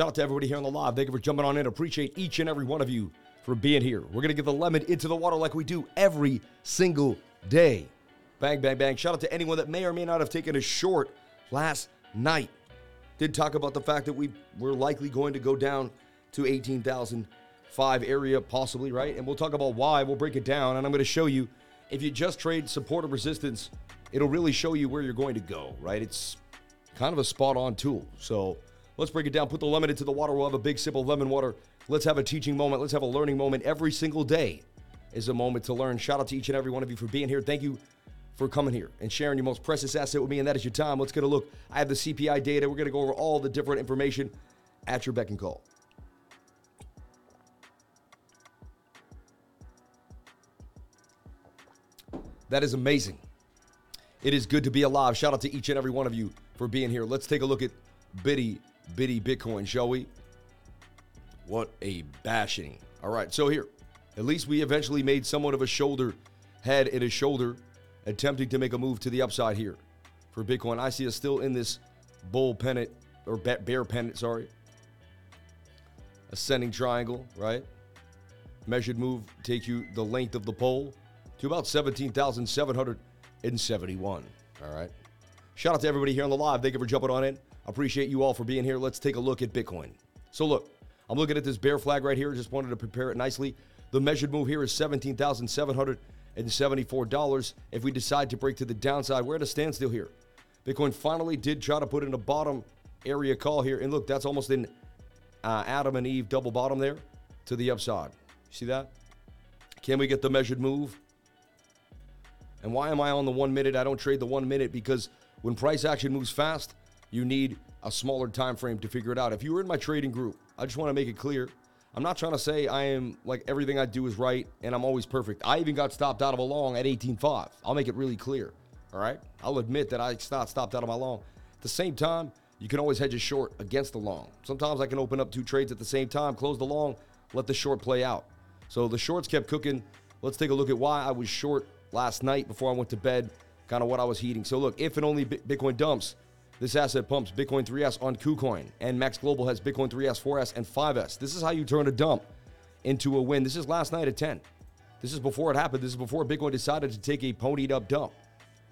Shout out to everybody here on the live. Thank you for jumping on in. Appreciate each and every one of you for being here. We're going to get the lemon into the water like we do every single day. Bang, bang, bang. Shout out to anyone that may or may not have taken a short last night. Did talk about the fact that we we're likely going to go down to 18,005 area, possibly, right? And we'll talk about why. We'll break it down. And I'm going to show you if you just trade support or resistance, it'll really show you where you're going to go, right? It's kind of a spot on tool. So let's break it down. Put the lemon into the water. We'll have a big sip of lemon water. Let's have a teaching moment. Let's have a learning moment. Every single day is a moment to learn. Shout out to each and every one of you for being here. Thank you for coming here and sharing your most precious asset with me, and that is your time. Let's get a look. I have the CPI data. We're going to go over all the different information at your beck and call. That is amazing. It is good to be alive. Shout out to each and every one of you for being here. Let's take a look at bitty, bitty Bitcoin, shall we? What a bashing. All right, so here, at least we eventually made somewhat of a shoulder, head and a shoulder, attempting to make a move to the upside here for Bitcoin. I see us still in this bull pennant, or bear pennant, sorry. Ascending triangle, right? Measured move takes you the length of the pole to about 17,771. All right. Shout out to everybody here on the live. Thank you for jumping on in. Appreciate you all for being here. Let's take a look at Bitcoin. So, look, I'm looking at this bear flag right here. Just wanted to prepare it nicely. The measured move here is $17,774. If we decide to break to the downside, we're at a standstill here. Bitcoin finally did try to put in a bottom area call here. And look, that's almost an uh, Adam and Eve double bottom there to the upside. See that? Can we get the measured move? And why am I on the one minute? I don't trade the one minute because when price action moves fast, you need a smaller time frame to figure it out. If you were in my trading group, I just want to make it clear. I'm not trying to say I am like everything I do is right and I'm always perfect. I even got stopped out of a long at 18.5. I'll make it really clear. All right. I'll admit that I stopped out of my long. At the same time, you can always hedge a short against the long. Sometimes I can open up two trades at the same time, close the long, let the short play out. So the shorts kept cooking. Let's take a look at why I was short last night before I went to bed, kind of what I was heating. So look, if and only Bitcoin dumps, this asset pumps Bitcoin 3S on KuCoin, and MEXC Global has Bitcoin 3S, 4S, and 5S. This is how you turn a dump into a win. This is last night at 10. This is before it happened. This is before Bitcoin decided to take a ponied up dump,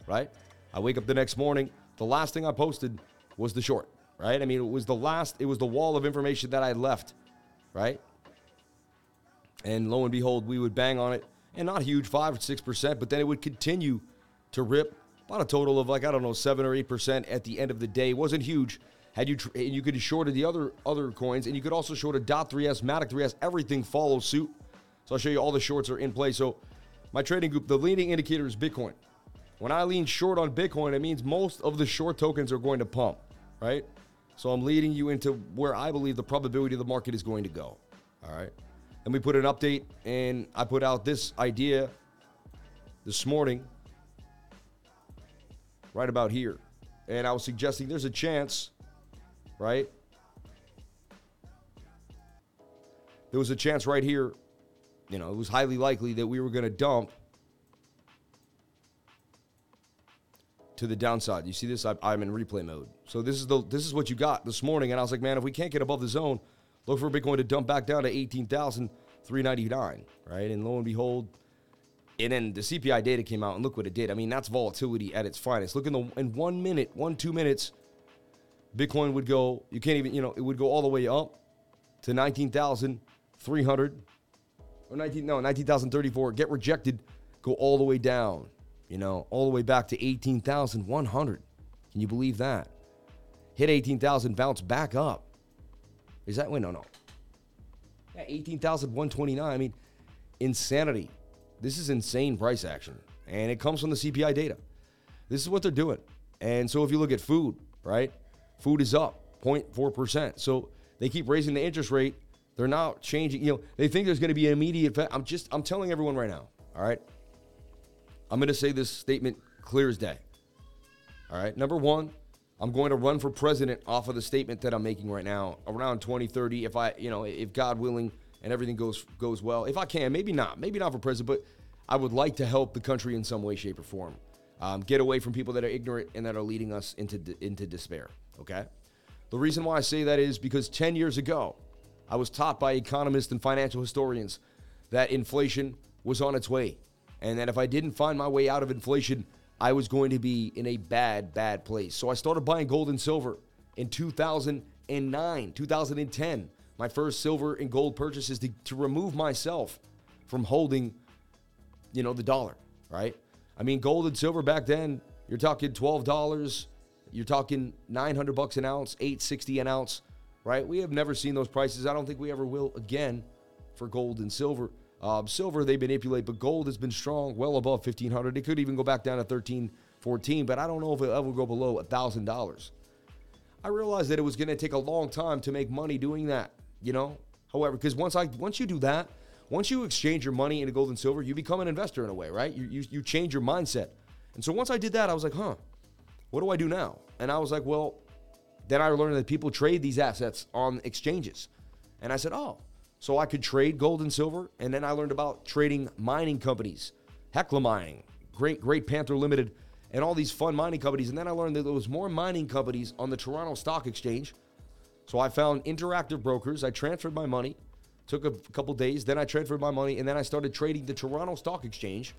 right? I wake up the next morning. The last thing I posted was the short, right? I mean, it was the last, it was the wall of information that I left, right? And lo and behold, we would bang on it and not huge, five or six percent, but then it would continue to rip about a total of like I don't know seven or eight percent at the end of the day. Wasn't huge. Had you tr- and you could shorted the other other coins, and you could also short a dot 3s, Matic 3s. Everything follows suit. So I'll show you all the shorts are in play. So my trading group, the leading indicator is Bitcoin. When I lean short on Bitcoin, it means most of the short tokens are going to pump, right? So I'm leading you into where I believe the probability of the market is going to go. All right. Then we put an update, and I put out this idea this morning, right about here. And I was suggesting there's a chance, right? There was a chance right here, you know, it was highly likely that we were going to dump to the downside. You see this? I'm in replay mode. So this is the this is what you got this morning, and I was like, man, if we can't get above the zone, Look for Bitcoin to dump back down to 18,399, right? And lo and behold, and then the CPI data came out, and look what it did. I mean, that's volatility at its finest. Look in the in one minute, one two minutes, Bitcoin would go. You can't even, you know, it would go all the way up to 19,300 or 19 no 19,034. Get rejected, go all the way down. You know, all the way back to 18,100. Can you believe that? Hit 18,000, bounce back up. Is that win? No, no. Yeah, 18,129. I mean, insanity. This is insane price action. And it comes from the CPI data. This is what they're doing. And so if you look at food, right? Food is up 0.4%. So they keep raising the interest rate. They're now changing, you know, they think there's going to be an immediate effect. I'm just, I'm telling everyone right now, all right? I'm going to say this statement clear as day. All right. Number one, I'm going to run for president off of the statement that I'm making right now around 2030 if I, you know, if God willing and everything goes goes well. If I can, maybe not, maybe not for president, but I would like to help the country in some way, shape, or form. Um, get away from people that are ignorant and that are leading us into into despair. Okay. The reason why I say that is because 10 years ago, I was taught by economists and financial historians that inflation was on its way. And that if I didn't find my way out of inflation, I was going to be in a bad, bad place. So I started buying gold and silver in 2009, 2010. My first silver and gold purchases to, to remove myself from holding, you know, the dollar, right? I mean, gold and silver back then, you're talking $12, you're talking 900 bucks an ounce, 860 an ounce, right? We have never seen those prices. I don't think we ever will again for gold and silver. Um, silver, they manipulate, but gold has been strong, well above 1500 It could even go back down to 13 14 but I don't know if it ever go below $1,000. I realized that it was going to take a long time to make money doing that, you know? However, because once I once you do that, once you exchange your money into gold and silver, you become an investor in a way, right? You, you, you change your mindset. And so once I did that, I was like, huh, what do I do now? And I was like, well, then I learned that people trade these assets on exchanges. And I said, oh, so I could trade gold and silver. And then I learned about trading mining companies, Hecla Mining, Great Great Panther Limited, and all these fun mining companies. And then I learned that there was more mining companies on the Toronto Stock Exchange. So I found interactive brokers. I transferred my money, took a couple days. Then I transferred my money, and then I started trading the Toronto Stock Exchange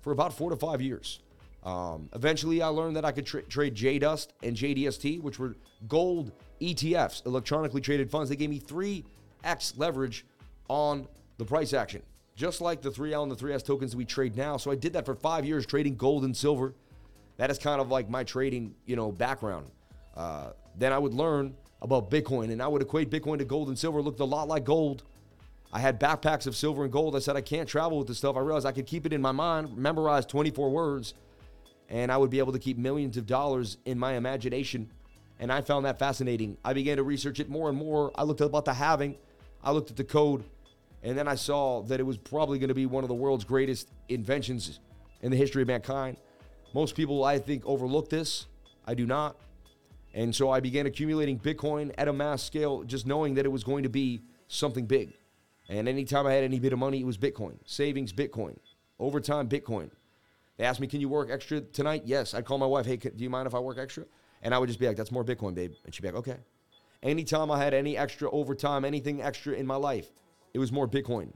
for about four to five years. Um, eventually, I learned that I could tra- trade JDust and JDST, which were gold ETFs, electronically traded funds. They gave me 3x leverage on the price action, just like the 3L and the 3S tokens we trade now. So I did that for five years, trading gold and silver. That is kind of like my trading, you know, background. Uh, then I would learn about Bitcoin, and I would equate Bitcoin to gold and silver. It looked a lot like gold. I had backpacks of silver and gold. I said I can't travel with this stuff. I realized I could keep it in my mind, memorize 24 words and I would be able to keep millions of dollars in my imagination. And I found that fascinating. I began to research it more and more. I looked about the halving, I looked at the code, and then I saw that it was probably going to be one of the world's greatest inventions in the history of mankind. Most people, I think, overlook this. I do not. And so I began accumulating Bitcoin at a mass scale, just knowing that it was going to be something big. And anytime I had any bit of money, it was Bitcoin. Savings, Bitcoin. Overtime, Bitcoin. They asked me, "Can you work extra tonight?" Yes. I'd call my wife, "Hey, do you mind if I work extra?" And I would just be like, "That's more Bitcoin, babe." And she'd be like, "Okay." Anytime I had any extra overtime, anything extra in my life, it was more Bitcoin.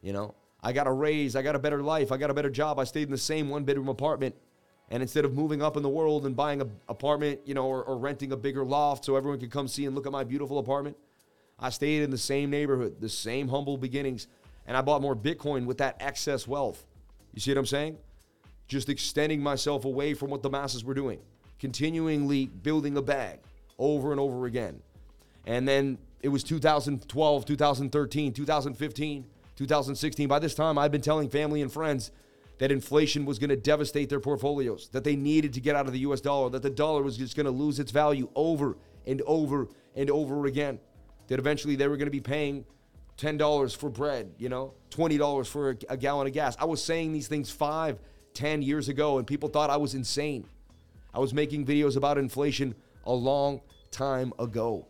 You know, I got a raise, I got a better life, I got a better job. I stayed in the same one bedroom apartment. And instead of moving up in the world and buying an apartment, you know, or, or renting a bigger loft so everyone could come see and look at my beautiful apartment, I stayed in the same neighborhood, the same humble beginnings, and I bought more Bitcoin with that excess wealth. You see what I'm saying? just extending myself away from what the masses were doing, continually building a bag over and over again. And then it was 2012, 2013, 2015, 2016. By this time, I've been telling family and friends that inflation was going to devastate their portfolios, that they needed to get out of the US dollar, that the dollar was just going to lose its value over and over and over again, that eventually they were going to be paying $10 for bread, you know, $20 for a, a gallon of gas. I was saying these things five 10 years ago, and people thought I was insane. I was making videos about inflation a long time ago.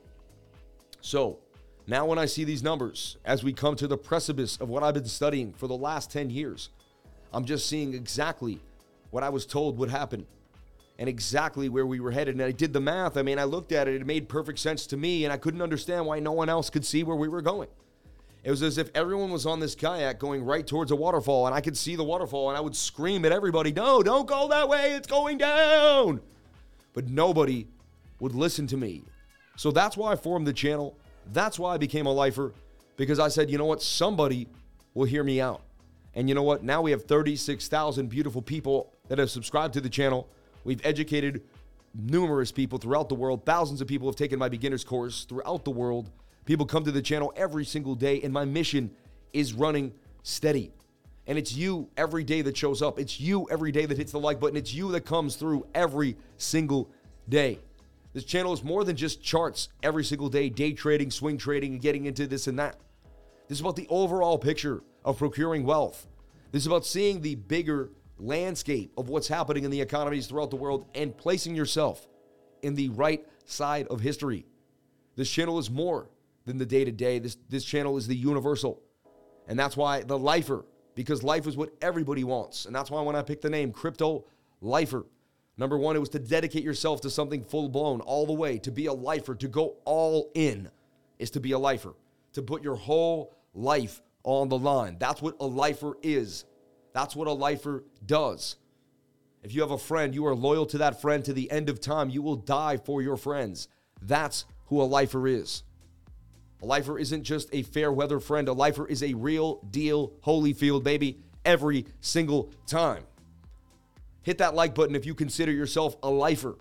So, now when I see these numbers, as we come to the precipice of what I've been studying for the last 10 years, I'm just seeing exactly what I was told would happen and exactly where we were headed. And I did the math. I mean, I looked at it, it made perfect sense to me, and I couldn't understand why no one else could see where we were going. It was as if everyone was on this kayak going right towards a waterfall, and I could see the waterfall, and I would scream at everybody, No, don't go that way, it's going down. But nobody would listen to me. So that's why I formed the channel. That's why I became a lifer, because I said, You know what? Somebody will hear me out. And you know what? Now we have 36,000 beautiful people that have subscribed to the channel. We've educated numerous people throughout the world. Thousands of people have taken my beginner's course throughout the world. People come to the channel every single day, and my mission is running steady. And it's you every day that shows up. It's you every day that hits the like button. It's you that comes through every single day. This channel is more than just charts every single day, day trading, swing trading, and getting into this and that. This is about the overall picture of procuring wealth. This is about seeing the bigger landscape of what's happening in the economies throughout the world and placing yourself in the right side of history. This channel is more than the day to day. This this channel is the universal, and that's why the lifer because life is what everybody wants, and that's why when I picked the name Crypto Lifer, Number one, it was to dedicate yourself to something full blown, all the way, to be a lifer, to go all in is to be a lifer, to put your whole life on the line. That's what a lifer is. That's what a lifer does. If you have a friend, you are loyal to that friend to the end of time. You will die for your friends. That's who a lifer is. A lifer isn't just a fair weather friend, a lifer is a real deal Holyfield, baby, every single time. Hit that like button if you consider yourself a lifer.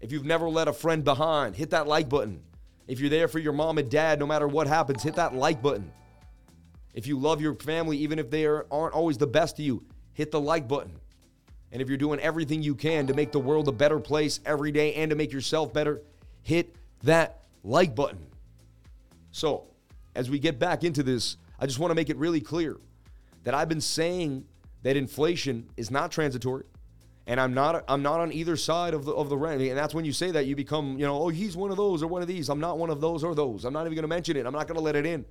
If you've never let a friend behind, hit that like button. If you're there for your mom and dad, no matter what happens, hit that like button. If you love your family, even if they aren't always the best to you, hit the like button. And if you're doing everything you can to make the world a better place every day and to make yourself better, hit that like button. So, as we get back into this, I just want to make it really clear that I've been saying that inflation is not transitory and I'm not I'm not on either side of the of the rent. And that's when you say that you become, you know, oh, he's one of those or one of these. I'm not one of those or those. I'm not even going to mention it. I'm not going to let it in.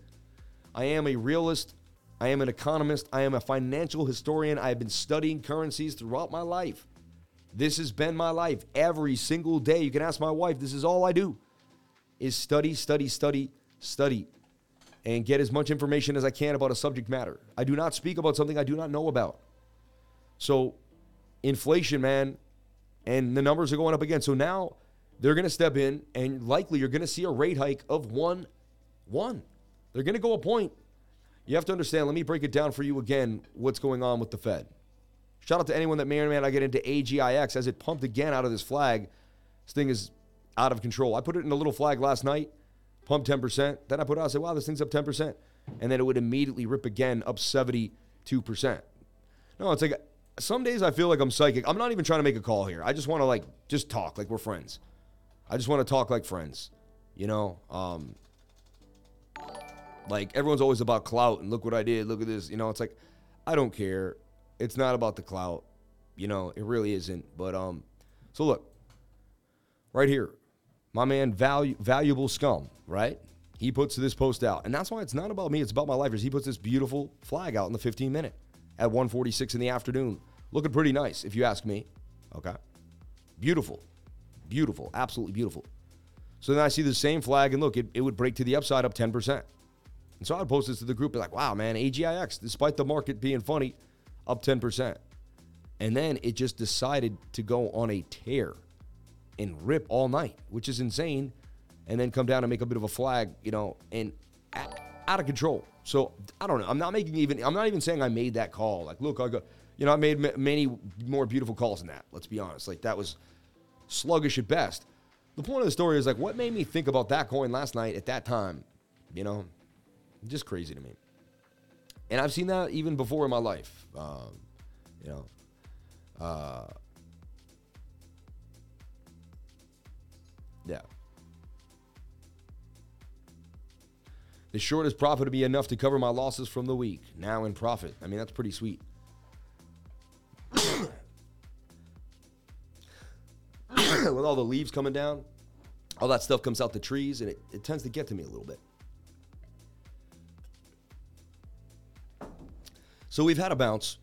I am a realist. I am an economist. I am a financial historian. I have been studying currencies throughout my life. This has been my life every single day. You can ask my wife. This is all I do. Is study, study, study, study and get as much information as I can about a subject matter. I do not speak about something I do not know about. So inflation, man, and the numbers are going up again. So now they're going to step in, and likely you're going to see a rate hike of one, one. They're going to go a point. You have to understand. Let me break it down for you again. What's going on with the Fed? Shout out to anyone that may or may not get into AGIX as it pumped again out of this flag. This thing is out of control. I put it in a little flag last night, pumped 10%. Then I put it out, I said, wow, this thing's up 10%. And then it would immediately rip again, up 72%. No, it's like some days I feel like I'm psychic. I'm not even trying to make a call here. I just want to like just talk like we're friends. I just want to talk like friends. You know, um like everyone's always about clout and look what I did, look at this. You know, it's like I don't care. It's not about the clout. You know, it really isn't. But um so look. Right here. My man value, valuable scum, right? He puts this post out. And that's why it's not about me, it's about my lifers. He puts this beautiful flag out in the 15 minute at 1:46 in the afternoon. Looking pretty nice, if you ask me. Okay. Beautiful. Beautiful. Absolutely beautiful. So then I see the same flag, and look, it, it would break to the upside up 10%. And so I'd post this to the group, be like, wow, man, AGIX, despite the market being funny, up 10%. And then it just decided to go on a tear and rip all night, which is insane. And then come down and make a bit of a flag, you know, and out of control. So I don't know. I'm not making even. I'm not even saying I made that call. Like, look, I go. You know, I made m- many more beautiful calls than that. Let's be honest. Like that was sluggish at best. The point of the story is like, what made me think about that coin last night at that time? You know, just crazy to me. And I've seen that even before in my life. Um, you know, uh, yeah. The shortest profit would be enough to cover my losses from the week. Now in profit. I mean, that's pretty sweet. With all the leaves coming down, all that stuff comes out the trees, and it, it tends to get to me a little bit. So we've had a bounce,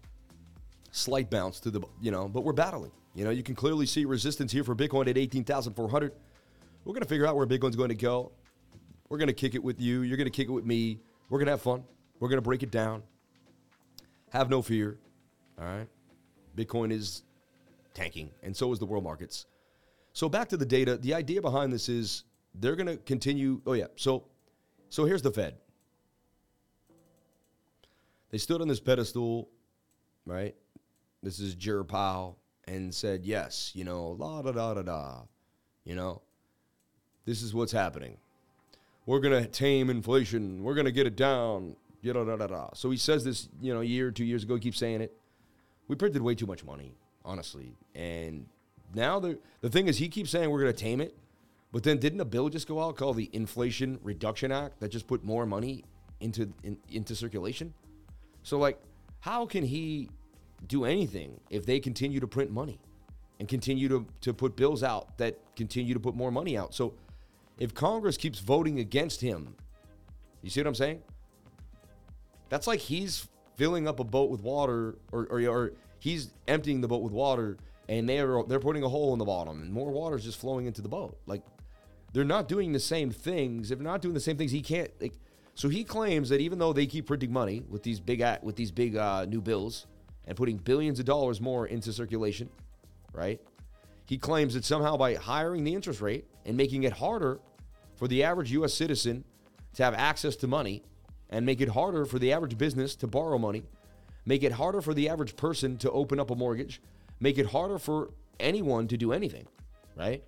slight bounce to the, you know, but we're battling. You know, you can clearly see resistance here for Bitcoin at 18,400. We're going to figure out where Bitcoin's going to go. We're going to kick it with you. You're going to kick it with me. We're going to have fun. We're going to break it down. Have no fear. All right. Bitcoin is tanking, and so is the world markets. So back to the data. The idea behind this is they're going to continue. Oh yeah. So, so here's the Fed. They stood on this pedestal, right? This is Jer Powell, and said, "Yes, you know, la da da da da, you know, this is what's happening." we're going to tame inflation. We're going to get it down. Da, da, da, da. So he says this, you know, a year two years ago, he keeps saying it. We printed way too much money, honestly. And now the, the thing is, he keeps saying we're going to tame it. But then didn't a bill just go out called the Inflation Reduction Act that just put more money into in, into circulation? So like, how can he do anything if they continue to print money and continue to, to put bills out that continue to put more money out? So if Congress keeps voting against him, you see what I'm saying? That's like he's filling up a boat with water, or, or, or he's emptying the boat with water, and they're they're putting a hole in the bottom, and more water is just flowing into the boat. Like they're not doing the same things. If they're not doing the same things, he can't. Like, so he claims that even though they keep printing money with these big with these big uh, new bills and putting billions of dollars more into circulation, right? He claims that somehow by hiring the interest rate and making it harder for the average U.S. citizen to have access to money, and make it harder for the average business to borrow money, make it harder for the average person to open up a mortgage, make it harder for anyone to do anything, right?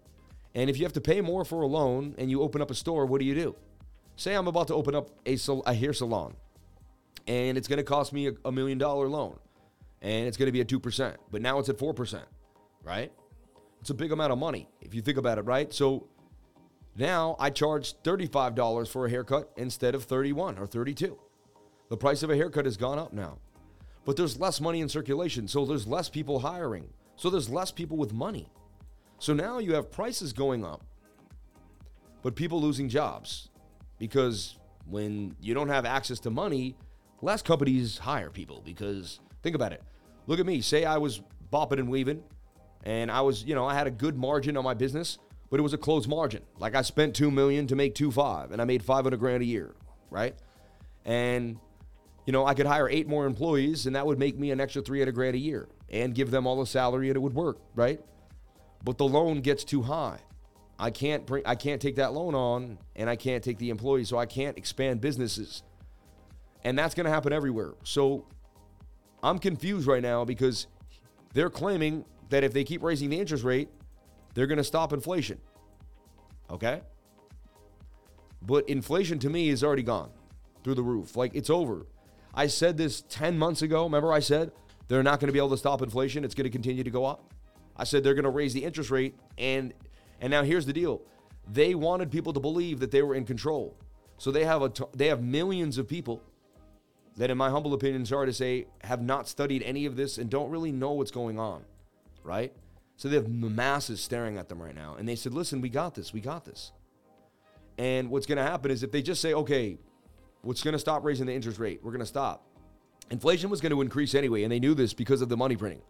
And if you have to pay more for a loan and you open up a store, what do you do? Say I'm about to open up a, a hair salon and it's going to cost me a, a million dollar loan and it's going to be at 2%, but now it's at 4%, right? It's a big amount of money if you think about it, right? So now I charge $35 for a haircut instead of 31 or 32. The price of a haircut has gone up now. But there's less money in circulation, so there's less people hiring. So there's less people with money. So now you have prices going up, but people losing jobs because when you don't have access to money, less companies hire people because think about it. Look at me. Say I was bopping and weaving and I was, you know, I had a good margin on my business, but it was a closed margin. Like I spent 2 million to make 2.5 and I made 500 grand a year, right? And you know, I could hire eight more employees and that would make me an extra 300 grand a year and give them all a salary and it would work, right? but the loan gets too high. I can't bring I can't take that loan on and I can't take the employees, so I can't expand businesses. And that's going to happen everywhere. So I'm confused right now because they're claiming that if they keep raising the interest rate, they're going to stop inflation. Okay? But inflation to me is already gone through the roof. Like it's over. I said this 10 months ago. Remember I said they're not going to be able to stop inflation. It's going to continue to go up. I said they're going to raise the interest rate, and and now here's the deal: they wanted people to believe that they were in control, so they have a t- they have millions of people that, in my humble opinion, sorry to say, have not studied any of this and don't really know what's going on, right? So they have masses staring at them right now, and they said, "Listen, we got this, we got this." And what's going to happen is if they just say, "Okay, what's going to stop raising the interest rate? We're going to stop." Inflation was going to increase anyway, and they knew this because of the money printing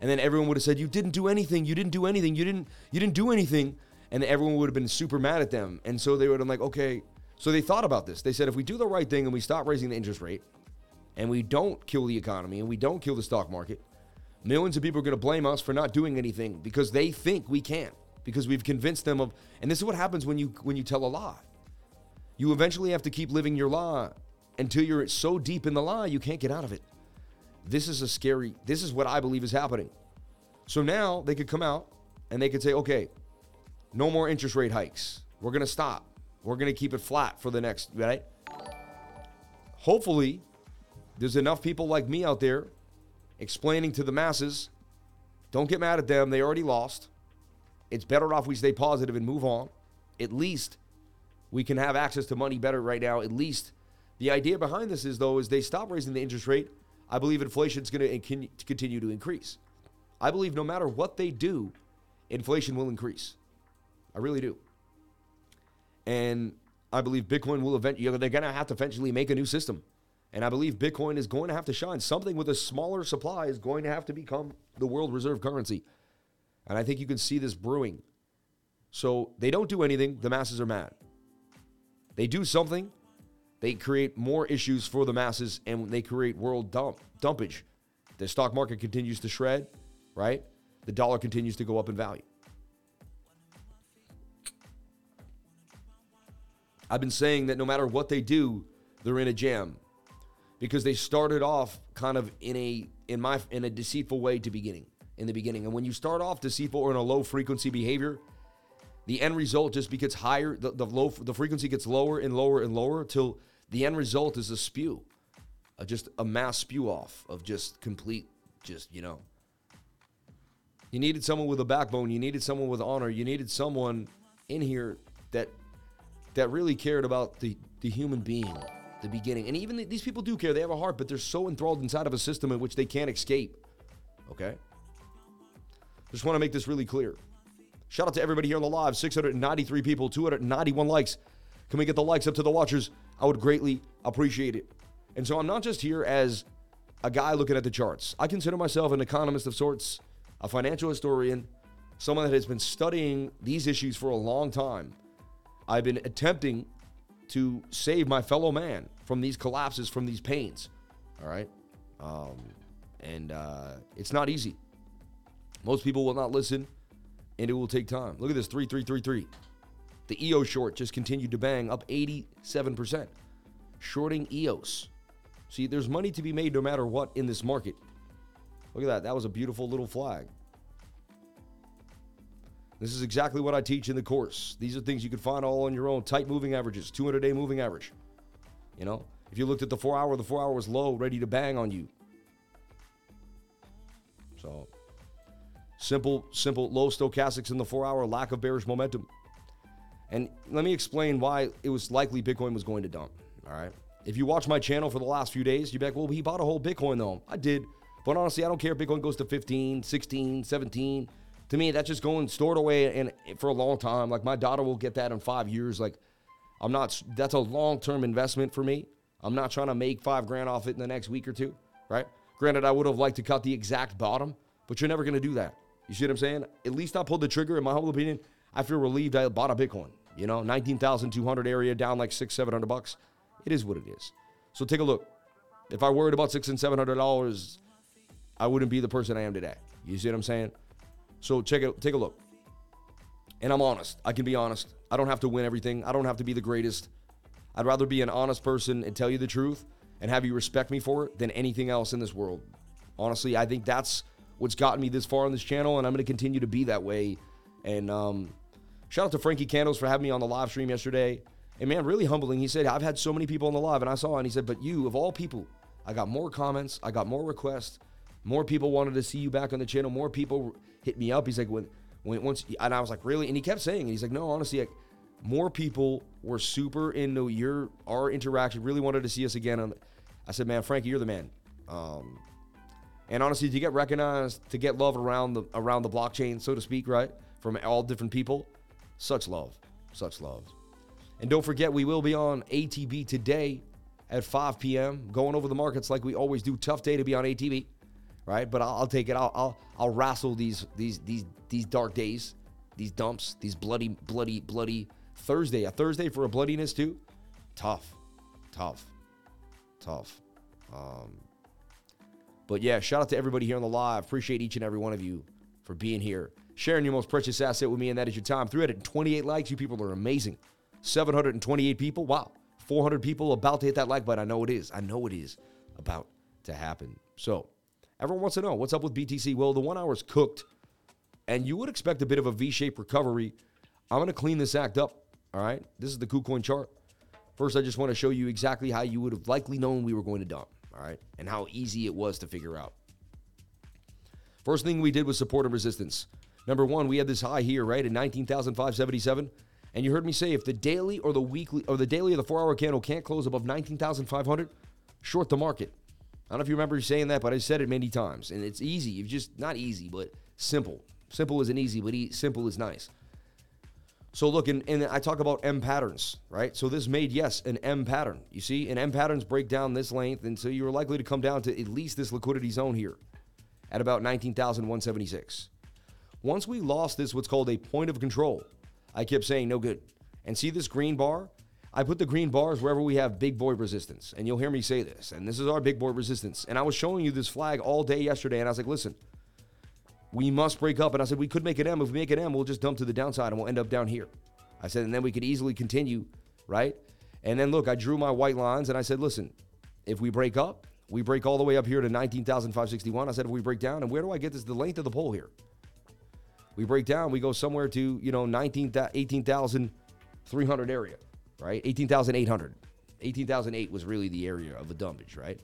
and then everyone would have said you didn't do anything. You didn't do anything. You didn't you didn't do anything. And everyone would have been super mad at them. And so they would have been like okay. So they thought about this. They said if we do the right thing and we stop raising the interest rate and we don't kill the economy and we don't kill the stock market millions of people are going to blame us for not doing anything because they think we can't because we've convinced them of and this is what happens when you when you tell a lie. You eventually have to keep living your lie until you're so deep in the lie you can't get out of it this is a scary, this is what I believe is happening. So now they could come out and they could say, okay, no more interest rate hikes. We're going to stop. We're going to keep it flat for the next, right? Hopefully, there's enough people like me out there explaining to the masses don't get mad at them. They already lost. It's better off we stay positive and move on. At least we can have access to money better right now. At least the idea behind this is, though, is they stop raising the interest rate I believe inflation is going to continue to increase. I believe no matter what they do, inflation will increase. I really do. And I believe Bitcoin will eventually, they're going to have to eventually make a new system. And I believe Bitcoin is going to have to shine. Something with a smaller supply is going to have to become the world reserve currency. And I think you can see this brewing. So they don't do anything, the masses are mad. They do something, they create more issues for the masses and they create world dump dumpage. The stock market continues to shred, right? The dollar continues to go up in value. I've been saying that no matter what they do, they're in a jam because they started off kind of in a in my in a deceitful way to beginning in the beginning. And when you start off deceitful or in a low frequency behavior, the end result just gets higher. The, the low the frequency gets lower and lower and lower till the end result is a spew, uh, just a mass spew off of just complete, just you know. You needed someone with a backbone. You needed someone with honor. You needed someone in here that that really cared about the the human being, the beginning. And even the, these people do care. They have a heart, but they're so enthralled inside of a system in which they can't escape. Okay. Just want to make this really clear. Shout out to everybody here on the live 693 people, 291 likes. Can we get the likes up to the watchers? I would greatly appreciate it. And so I'm not just here as a guy looking at the charts. I consider myself an economist of sorts, a financial historian, someone that has been studying these issues for a long time. I've been attempting to save my fellow man from these collapses, from these pains. All right. Um, and uh, it's not easy. Most people will not listen, and it will take time. Look at this 3333. The EOS short just continued to bang up 87%. Shorting EOS. See, there's money to be made no matter what in this market. Look at that. That was a beautiful little flag. This is exactly what I teach in the course. These are things you can find all on your own. Tight moving averages, 200 day moving average. You know, if you looked at the four hour, the four hour was low, ready to bang on you. So, simple, simple, low stochastics in the four hour, lack of bearish momentum. And let me explain why it was likely Bitcoin was going to dump. All right. If you watch my channel for the last few days, you'd be like, well, he bought a whole Bitcoin though. I did. But honestly, I don't care if Bitcoin goes to 15, 16, 17. To me, that's just going stored away and for a long time. Like my daughter will get that in five years. Like I'm not, that's a long term investment for me. I'm not trying to make five grand off it in the next week or two, right? Granted, I would have liked to cut the exact bottom, but you're never going to do that. You see what I'm saying? At least I pulled the trigger. In my humble opinion, I feel relieved I bought a Bitcoin. You know, 19,200 area down like six, 700 bucks. It is what it is. So take a look. If I worried about six and seven hundred dollars, I wouldn't be the person I am today. You see what I'm saying? So check it, take a look. And I'm honest. I can be honest. I don't have to win everything. I don't have to be the greatest. I'd rather be an honest person and tell you the truth and have you respect me for it than anything else in this world. Honestly, I think that's what's gotten me this far on this channel, and I'm going to continue to be that way. And um, shout out to Frankie Candles for having me on the live stream yesterday. And man, really humbling. He said, I've had so many people on the live, and I saw, and he said, but you, of all people, I got more comments, I got more requests, more people wanted to see you back on the channel, more people hit me up. He's like, when, when once, and I was like, really? And he kept saying, and he's like, no, honestly, like, more people were super into your our interaction, really wanted to see us again. I said, man, Frankie, you're the man. Um, and honestly, to get recognized, to get love around the around the blockchain, so to speak, right, from all different people, such love, such love. And don't forget, we will be on ATB today at 5 p.m. going over the markets like we always do. Tough day to be on ATB, right? But I'll, I'll take it. I'll, I'll I'll wrestle these these these these dark days, these dumps, these bloody bloody bloody Thursday. A Thursday for a bloodiness too. Tough, tough, tough. Um, but yeah, shout out to everybody here on the live. Appreciate each and every one of you for being here, sharing your most precious asset with me, and that is your time. 328 likes. You people are amazing. 728 people. Wow. 400 people about to hit that like button. I know it is. I know it is about to happen. So, everyone wants to know what's up with BTC. Well, the one hour is cooked, and you would expect a bit of a V shaped recovery. I'm going to clean this act up. All right. This is the KuCoin chart. First, I just want to show you exactly how you would have likely known we were going to dump. All right. And how easy it was to figure out. First thing we did was support and resistance. Number one, we had this high here, right, at 19,577. And you heard me say if the daily or the weekly or the daily or the four hour candle can't close above 19,500, short the market. I don't know if you remember saying that, but I said it many times. And it's easy. You've just, not easy, but simple. Simple isn't easy, but e- simple is nice. So look, and, and I talk about M patterns, right? So this made, yes, an M pattern. You see, and M patterns break down this length. And so you're likely to come down to at least this liquidity zone here at about 19,176. Once we lost this, what's called a point of control, I kept saying no good. And see this green bar? I put the green bars wherever we have big boy resistance. And you'll hear me say this. And this is our big boy resistance. And I was showing you this flag all day yesterday. And I was like, listen, we must break up. And I said, we could make an M. If we make an M, we'll just dump to the downside and we'll end up down here. I said, and then we could easily continue, right? And then look, I drew my white lines and I said, listen, if we break up, we break all the way up here to 19,561. I said, if we break down, and where do I get this? The length of the pole here. We break down, we go somewhere to, you know, 19, 18,300 area, right? 18,800. 18,008 was really the area of the dumpage, right?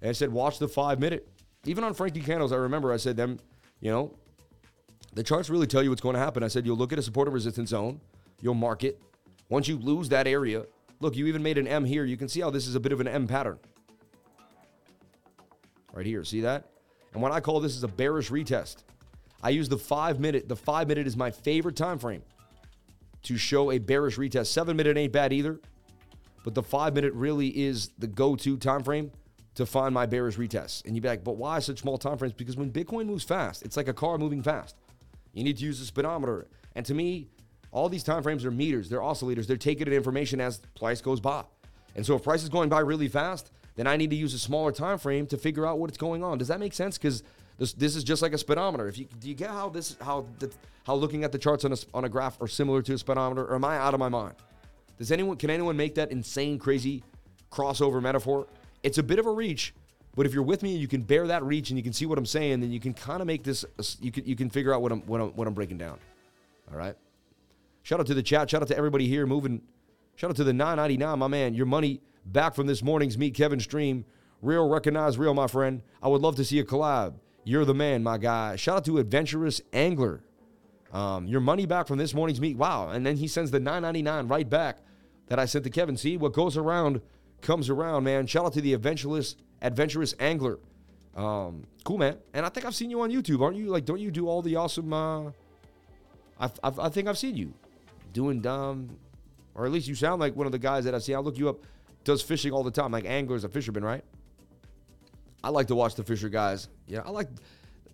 And I said, watch the five minute. Even on Frankie Candles, I remember I said them, you know, the charts really tell you what's going to happen. I said, you'll look at a support and resistance zone, you'll mark it. Once you lose that area, look, you even made an M here. You can see how this is a bit of an M pattern. Right here, see that? And what I call this is a bearish retest. I use the five minute. The five minute is my favorite time frame to show a bearish retest. Seven minute ain't bad either, but the five minute really is the go to time frame to find my bearish retest. And you'd be like, but why such small time frames? Because when Bitcoin moves fast, it's like a car moving fast. You need to use a speedometer. And to me, all these time frames are meters, they're oscillators, they're taking in information as price goes by. And so if price is going by really fast, then I need to use a smaller time frame to figure out what's going on. Does that make sense? Because this, this is just like a speedometer. If you do you get how this how the, how looking at the charts on a, on a graph are similar to a speedometer, or am I out of my mind? Does anyone can anyone make that insane crazy crossover metaphor? It's a bit of a reach, but if you're with me and you can bear that reach and you can see what I'm saying, then you can kind of make this. You can you can figure out what I'm what I'm what I'm breaking down. All right. Shout out to the chat. Shout out to everybody here moving. Shout out to the 999, my man. Your money back from this morning's Meet Kevin stream. Real recognize real, my friend. I would love to see a collab. You're the man, my guy. Shout out to Adventurous Angler. Um, your money back from this morning's meet. Wow. And then he sends the 999 right back that I sent to Kevin. See, what goes around comes around, man. Shout out to the adventurous, adventurous angler. Um, cool, man. And I think I've seen you on YouTube, aren't you? Like, don't you do all the awesome? Uh, I, I, I think I've seen you doing dumb, or at least you sound like one of the guys that I see. I'll look you up. Does fishing all the time, like anglers, a fisherman, right? I like to watch the fisher guys. Yeah, I like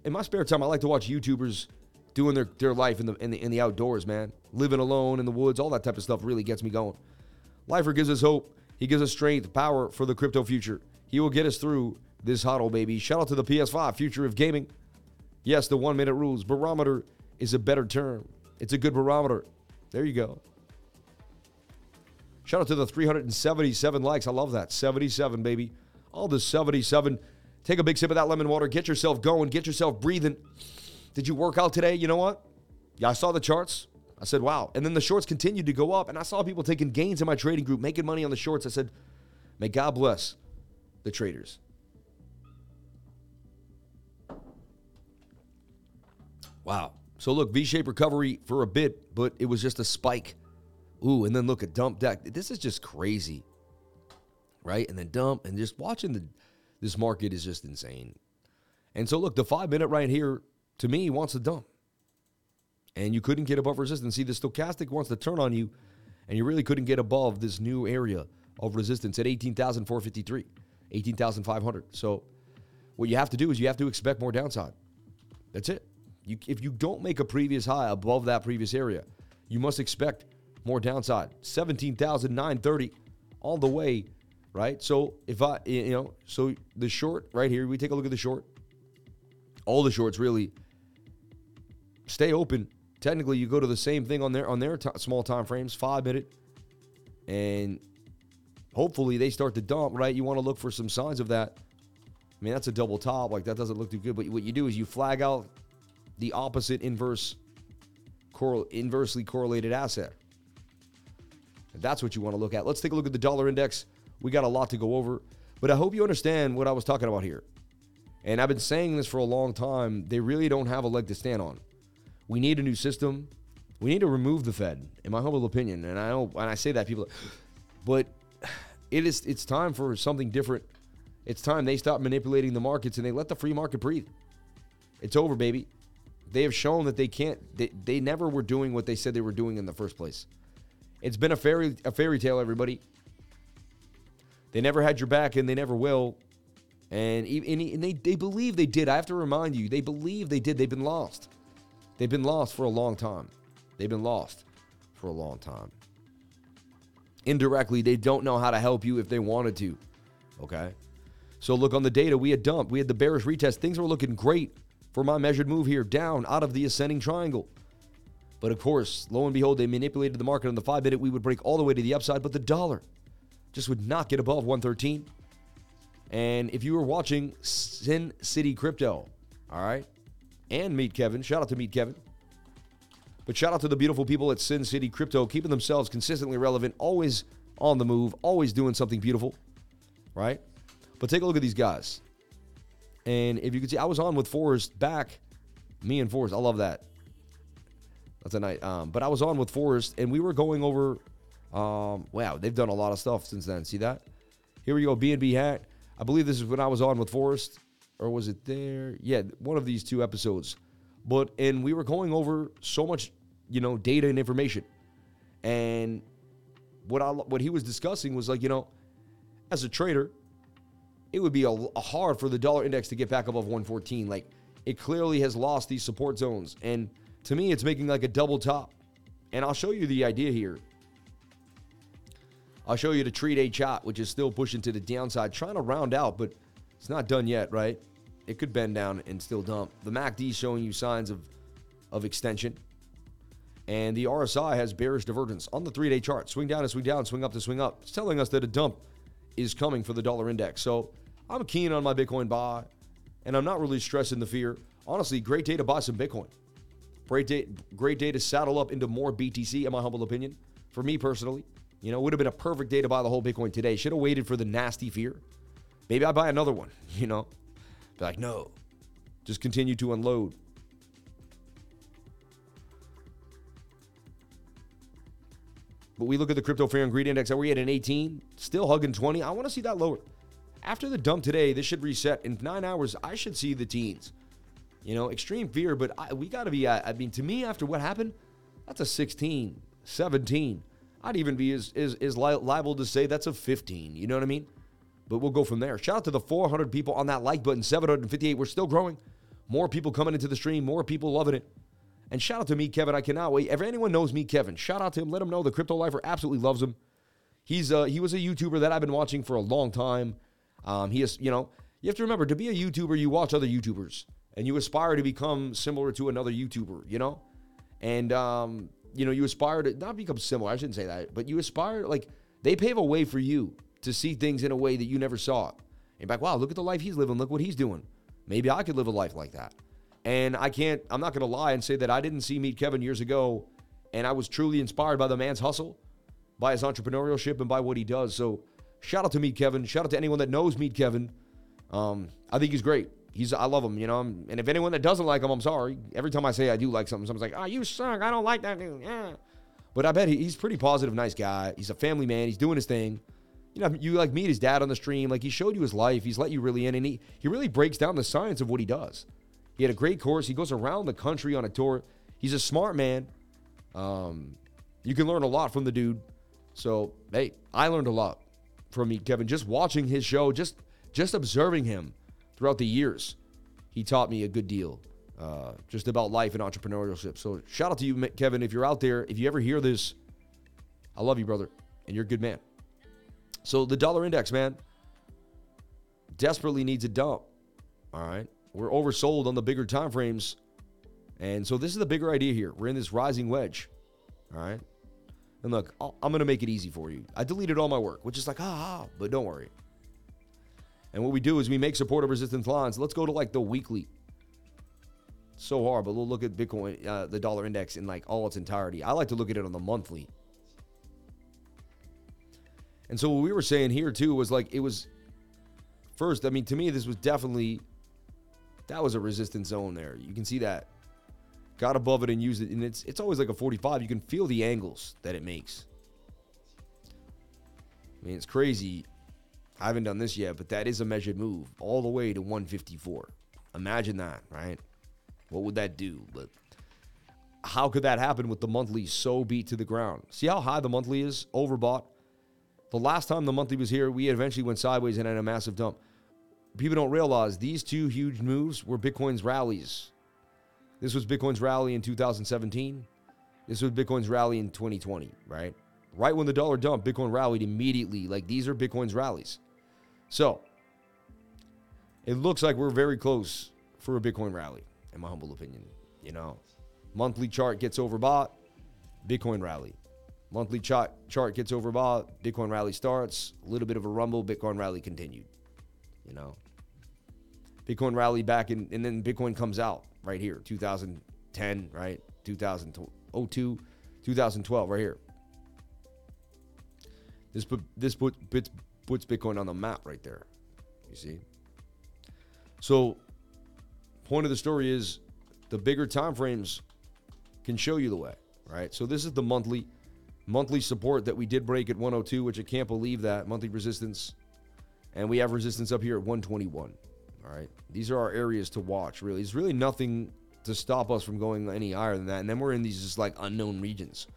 in my spare time. I like to watch YouTubers doing their, their life in the, in the in the outdoors, man. Living alone in the woods, all that type of stuff really gets me going. Lifer gives us hope. He gives us strength, power for the crypto future. He will get us through this huddle, baby. Shout out to the PS5, future of gaming. Yes, the one minute rules. Barometer is a better term. It's a good barometer. There you go. Shout out to the 377 likes. I love that. 77, baby. All the 77. Take a big sip of that lemon water. Get yourself going. Get yourself breathing. Did you work out today? You know what? Yeah, I saw the charts. I said, wow. And then the shorts continued to go up. And I saw people taking gains in my trading group, making money on the shorts. I said, may God bless the traders. Wow. So look, V-shaped recovery for a bit, but it was just a spike. Ooh, and then look at dump deck. This is just crazy. Right? And then dump and just watching the this market is just insane. And so look, the 5 minute right here to me, wants to dump. And you couldn't get above resistance. See, the stochastic wants to turn on you, and you really couldn't get above this new area of resistance at 18,453, 18,500. So what you have to do is you have to expect more downside. That's it. You, if you don't make a previous high above that previous area, you must expect more downside. 17,930 all the way, right? So if I, you know, so the short right here, we take a look at the short. All the shorts really stay open. Technically, you go to the same thing on their on their t- small time frames, five minute, and hopefully they start to dump. Right, you want to look for some signs of that. I mean, that's a double top. Like that doesn't look too good. But what you do is you flag out the opposite inverse, correl, inversely correlated asset. And that's what you want to look at. Let's take a look at the dollar index. We got a lot to go over, but I hope you understand what I was talking about here. And I've been saying this for a long time. They really don't have a leg to stand on. We need a new system. We need to remove the Fed, in my humble opinion. And I don't, when I say that, people, but it is it's time for something different. It's time they stop manipulating the markets and they let the free market breathe. It's over, baby. They have shown that they can't. They, they never were doing what they said they were doing in the first place. It's been a fairy a fairy tale, everybody. They never had your back, and they never will. And, and they, they believe they did. I have to remind you, they believe they did. They've been lost. They've been lost for a long time. They've been lost for a long time. Indirectly, they don't know how to help you if they wanted to. Okay? So look on the data. We had dumped. We had the bearish retest. Things were looking great for my measured move here down out of the ascending triangle. But of course, lo and behold, they manipulated the market on the five minute. We would break all the way to the upside, but the dollar just would not get above 113. And if you were watching Sin City Crypto, all right, and Meet Kevin. Shout out to Meet Kevin. But shout out to the beautiful people at Sin City Crypto, keeping themselves consistently relevant, always on the move, always doing something beautiful, right? But take a look at these guys. And if you can see, I was on with Forrest back, me and Forrest. I love that. That's a night. Um, but I was on with Forrest, and we were going over. Um, wow, they've done a lot of stuff since then. See that? Here we go. BNB hack. I believe this is when I was on with Forrest or was it there? Yeah, one of these two episodes. But and we were going over so much, you know, data and information. And what I what he was discussing was like, you know, as a trader, it would be a, a hard for the dollar index to get back above 114. Like it clearly has lost these support zones. And to me, it's making like a double top. And I'll show you the idea here. I'll show you the trade a chart, which is still pushing to the downside, trying to round out, but it's not done yet, right? It could bend down and still dump. The MACD is showing you signs of, of extension. And the RSI has bearish divergence on the three day chart. Swing down to swing down, swing up to swing up. It's telling us that a dump is coming for the dollar index. So I'm keen on my Bitcoin buy, and I'm not really stressing the fear. Honestly, great day to buy some Bitcoin. Great day, great day to saddle up into more BTC, in my humble opinion. For me personally, you know, would have been a perfect day to buy the whole Bitcoin today. Should have waited for the nasty fear. Maybe I buy another one, you know? Be like, no, just continue to unload. But we look at the crypto fear and greed index. Are we at an 18? Still hugging 20? I want to see that lower. After the dump today, this should reset. In nine hours, I should see the teens. You know, extreme fear, but I, we got to be, uh, I mean, to me, after what happened, that's a 16, 17. I'd even be as, as, as liable to say that's a 15. You know what I mean? But we'll go from there. Shout out to the 400 people on that like button, 758. We're still growing. More people coming into the stream, more people loving it. And shout out to Meet Kevin. I cannot wait. If anyone knows Meet Kevin, shout out to him. Let him know the crypto lifer absolutely loves him. He's uh, he was a YouTuber that I've been watching for a long time. Um, he is, you know, you have to remember to be a YouTuber, you watch other YouTubers and you aspire to become similar to another YouTuber, you know? And, um, you know, you aspire to not become similar. I shouldn't say that, but you aspire, like, they pave a way for you to see things in a way that you never saw. And you're like, wow, look at the life he's living. Look what he's doing. Maybe I could live a life like that. And I can't, I'm not going to lie and say that I didn't see Meet Kevin years ago and I was truly inspired by the man's hustle, by his entrepreneurship, and by what he does. So, Shout out to Meet Kevin. Shout out to anyone that knows Meet Kevin. Um, I think he's great. He's I love him, you know. And if anyone that doesn't like him, I'm sorry. Every time I say I do like something, someone's like, "Oh, you suck. I don't like that dude." Yeah. But I bet he, he's pretty positive, nice guy. He's a family man. He's doing his thing. You know, you like meet his dad on the stream. Like he showed you his life. He's let you really in, and he he really breaks down the science of what he does. He had a great course. He goes around the country on a tour. He's a smart man. Um, you can learn a lot from the dude. So hey, I learned a lot from Meet Kevin. Just watching his show, just just observing him throughout the years, he taught me a good deal, uh, just about life and entrepreneurship. So shout out to you, Kevin. If you're out there, if you ever hear this, I love you, brother, and you're a good man. So the dollar index, man, desperately needs a dump. All right, we're oversold on the bigger time frames, and so this is the bigger idea here. We're in this rising wedge. All right. And look, i am going to make it easy for you. I deleted all my work, which is like, ah, but don't worry. And what we do is we make support supportive resistance lines. Let's go to like the weekly. So hard, but we'll look at Bitcoin, uh, the dollar index in like all its entirety. I like to look at it on the monthly. And so what we were saying here too was like it was first. I mean, to me, this was definitely that was a resistance zone there. You can see that got above it and used it. And it's it's always like a 45. You can feel the angles that it makes. I mean, it's crazy. I haven't done this yet, but that is a measured move all the way to 154. Imagine that, right? What would that do? But how could that happen with the monthly so beat to the ground? See how high the monthly is? Overbought. The last time the monthly was here, we eventually went sideways and had a massive dump. People don't realize these two huge moves were Bitcoin's rallies this was Bitcoin's rally in 2017. This was Bitcoin's rally in 2020, right? Right when the dollar dumped, Bitcoin rallied immediately. Like these are Bitcoin's rallies. So it looks like we're very close for a Bitcoin rally, in my humble opinion. You know, monthly chart gets overbought, Bitcoin rally. Monthly chart chart gets overbought, Bitcoin rally starts, a little bit of a rumble, Bitcoin rally continued. You know, Bitcoin rally back in, and then Bitcoin comes out right here, 2010, right? 2002, 2012, right here. This put this put, puts puts Bitcoin on the map right there. You see. So, point of the story is the bigger time frames can show you the way, right? So this is the monthly monthly support that we did break at 102, which I can't believe that monthly resistance, and we have resistance up here at 121. All right. These are our areas to watch, really. There's really nothing to stop us from going any higher than that. And then we're in these just like unknown regions,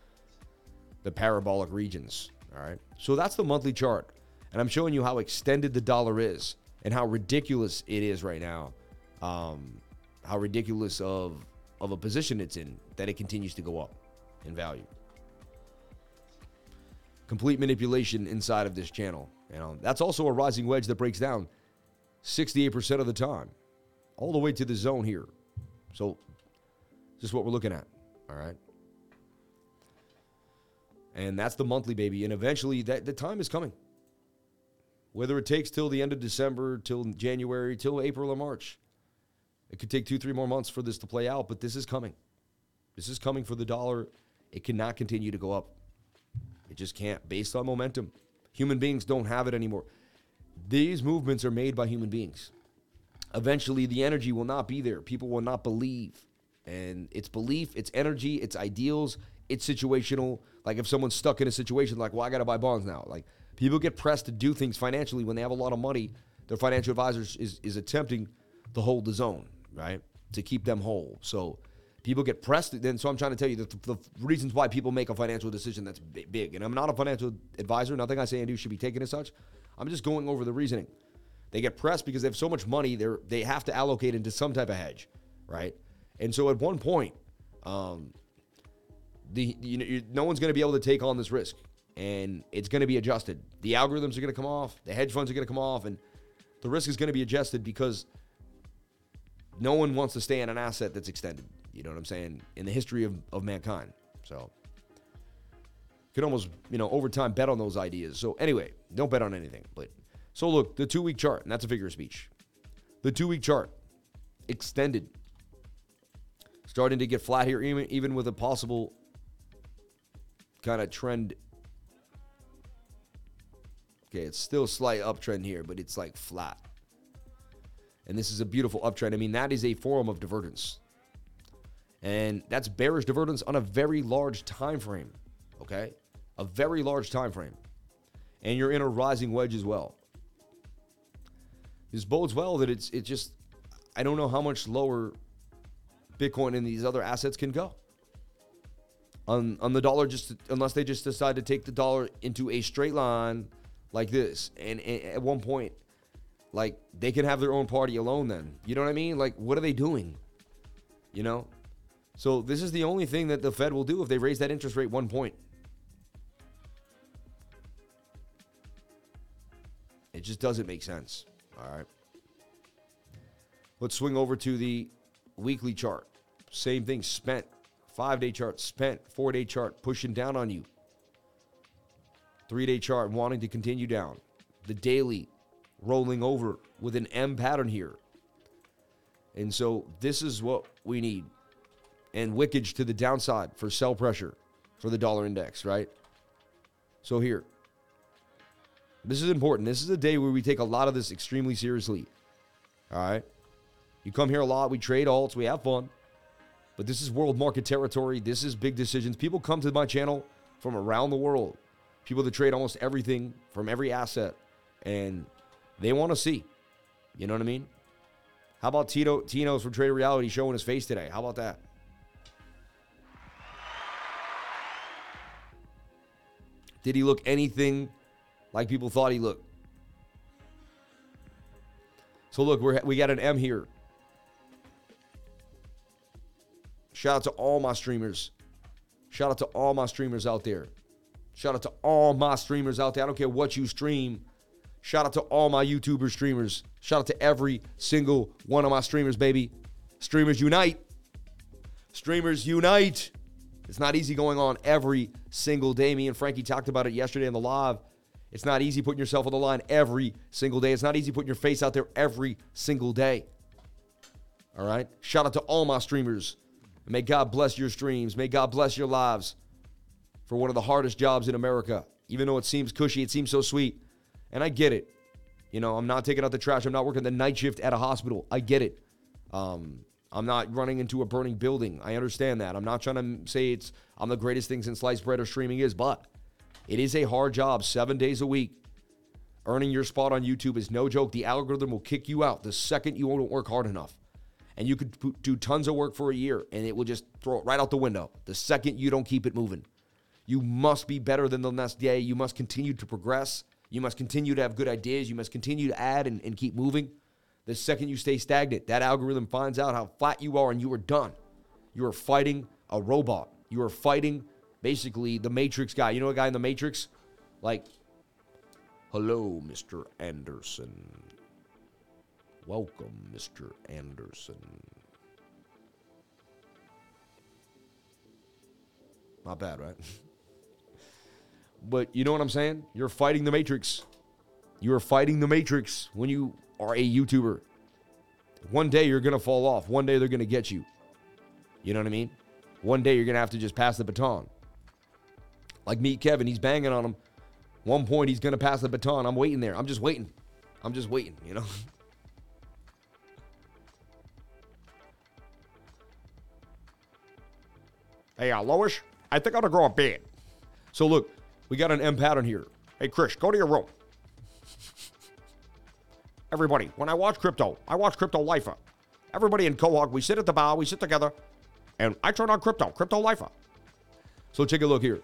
the parabolic regions. All right. So that's the monthly chart. And I'm showing you how extended the dollar is. and how ridiculous it is right now. Um, how ridiculous of of a position it's in that it continues to go up in value. Complete manipulation inside of this channel. You know, that's also a rising wedge that breaks down 68% of the time, all the way to the zone here. So, this is what we're looking at. All right. And that's the monthly baby. And eventually that the time is coming. Whether it takes till the end of December, till January, till April or March. It could take two, three more months for this to play out, but this is coming. This is coming for the dollar. It cannot continue to go up. It just can't, based on momentum. Human beings don't have it anymore. These movements are made by human beings. Eventually, the energy will not be there. People will not believe. And it's belief, it's energy, it's ideals, it's situational. Like if someone's stuck in a situation, like, well, I got to buy bonds now. Like people get pressed to do things financially when they have a lot of money. Their financial advisors is, is attempting to hold the zone, right? To keep them whole. So people get pressed. Then, so I'm trying to tell you the, the reasons why people make a financial decision that's big. And I'm not a financial advisor. Nothing I say and do should be taken as such. I'm just going over the reasoning. They get pressed because they have so much money. They they have to allocate into some type of hedge, right? And so at one point, um, the you know no one's going to be able to take on this risk, and it's going to be adjusted. The algorithms are going to come off, the hedge funds are going to come off, and the risk is going to be adjusted because no one wants to stay in an asset that's extended. You know what I'm saying? In the history of, of mankind, so could almost you know over time bet on those ideas. So anyway, don't bet on anything. But so look, the two week chart, and that's a figure of speech. The two week chart extended starting to get flat here, even, even with a possible kind of trend. Okay, it's still slight uptrend here, but it's like flat. And this is a beautiful uptrend. I mean, that is a form of divergence. And that's bearish divergence on a very large time frame. Okay? A very large time frame. And you're in a rising wedge as well. This bodes well that it's it just I don't know how much lower Bitcoin and these other assets can go on on the dollar just unless they just decide to take the dollar into a straight line like this and, and, at one point like they can have their own party alone then you know what i mean like what are they doing you know so this is the only thing that the fed will do if they raise that interest rate one point it just doesn't make sense all right let's swing over to the weekly chart same thing spent Five day chart spent, four day chart pushing down on you. Three day chart wanting to continue down. The daily rolling over with an M pattern here. And so this is what we need. And wickage to the downside for sell pressure for the dollar index, right? So here. This is important. This is a day where we take a lot of this extremely seriously. All right? You come here a lot, we trade alts, we have fun. But this is world market territory. This is big decisions. People come to my channel from around the world. People that trade almost everything from every asset. And they want to see. You know what I mean? How about Tito Tino's from Trader Reality showing his face today? How about that? Did he look anything like people thought he looked? So look, we we got an M here. Shout out to all my streamers. Shout out to all my streamers out there. Shout out to all my streamers out there. I don't care what you stream. Shout out to all my YouTuber streamers. Shout out to every single one of my streamers, baby. Streamers unite. Streamers unite. It's not easy going on every single day. Me and Frankie talked about it yesterday in the live. It's not easy putting yourself on the line every single day. It's not easy putting your face out there every single day. All right. Shout out to all my streamers. May God bless your streams. May God bless your lives for one of the hardest jobs in America. Even though it seems cushy, it seems so sweet. And I get it. You know, I'm not taking out the trash. I'm not working the night shift at a hospital. I get it. Um, I'm not running into a burning building. I understand that. I'm not trying to say it's I'm the greatest thing since sliced bread or streaming is, but it is a hard job, seven days a week. Earning your spot on YouTube is no joke. The algorithm will kick you out the second you don't work hard enough and you could do tons of work for a year and it will just throw it right out the window the second you don't keep it moving. You must be better than the next day. You must continue to progress. You must continue to have good ideas. You must continue to add and, and keep moving. The second you stay stagnant, that algorithm finds out how flat you are and you are done. You are fighting a robot. You are fighting basically the Matrix guy. You know a guy in the Matrix? Like, hello, Mr. Anderson. Welcome, Mr. Anderson. Not bad, right? but you know what I'm saying? You're fighting the Matrix. You are fighting the Matrix when you are a YouTuber. One day you're going to fall off. One day they're going to get you. You know what I mean? One day you're going to have to just pass the baton. Like Meet Kevin, he's banging on him. One point he's going to pass the baton. I'm waiting there. I'm just waiting. I'm just waiting, you know? hey, uh, Lois, I think I'm going to grow a beard. So look, we got an M pattern here. Hey, Chris, go to your room. Everybody, when I watch crypto, I watch Crypto Lifer. Everybody in Quahog, we sit at the bar, we sit together, and I turn on crypto, Crypto Lifer. So take a look here.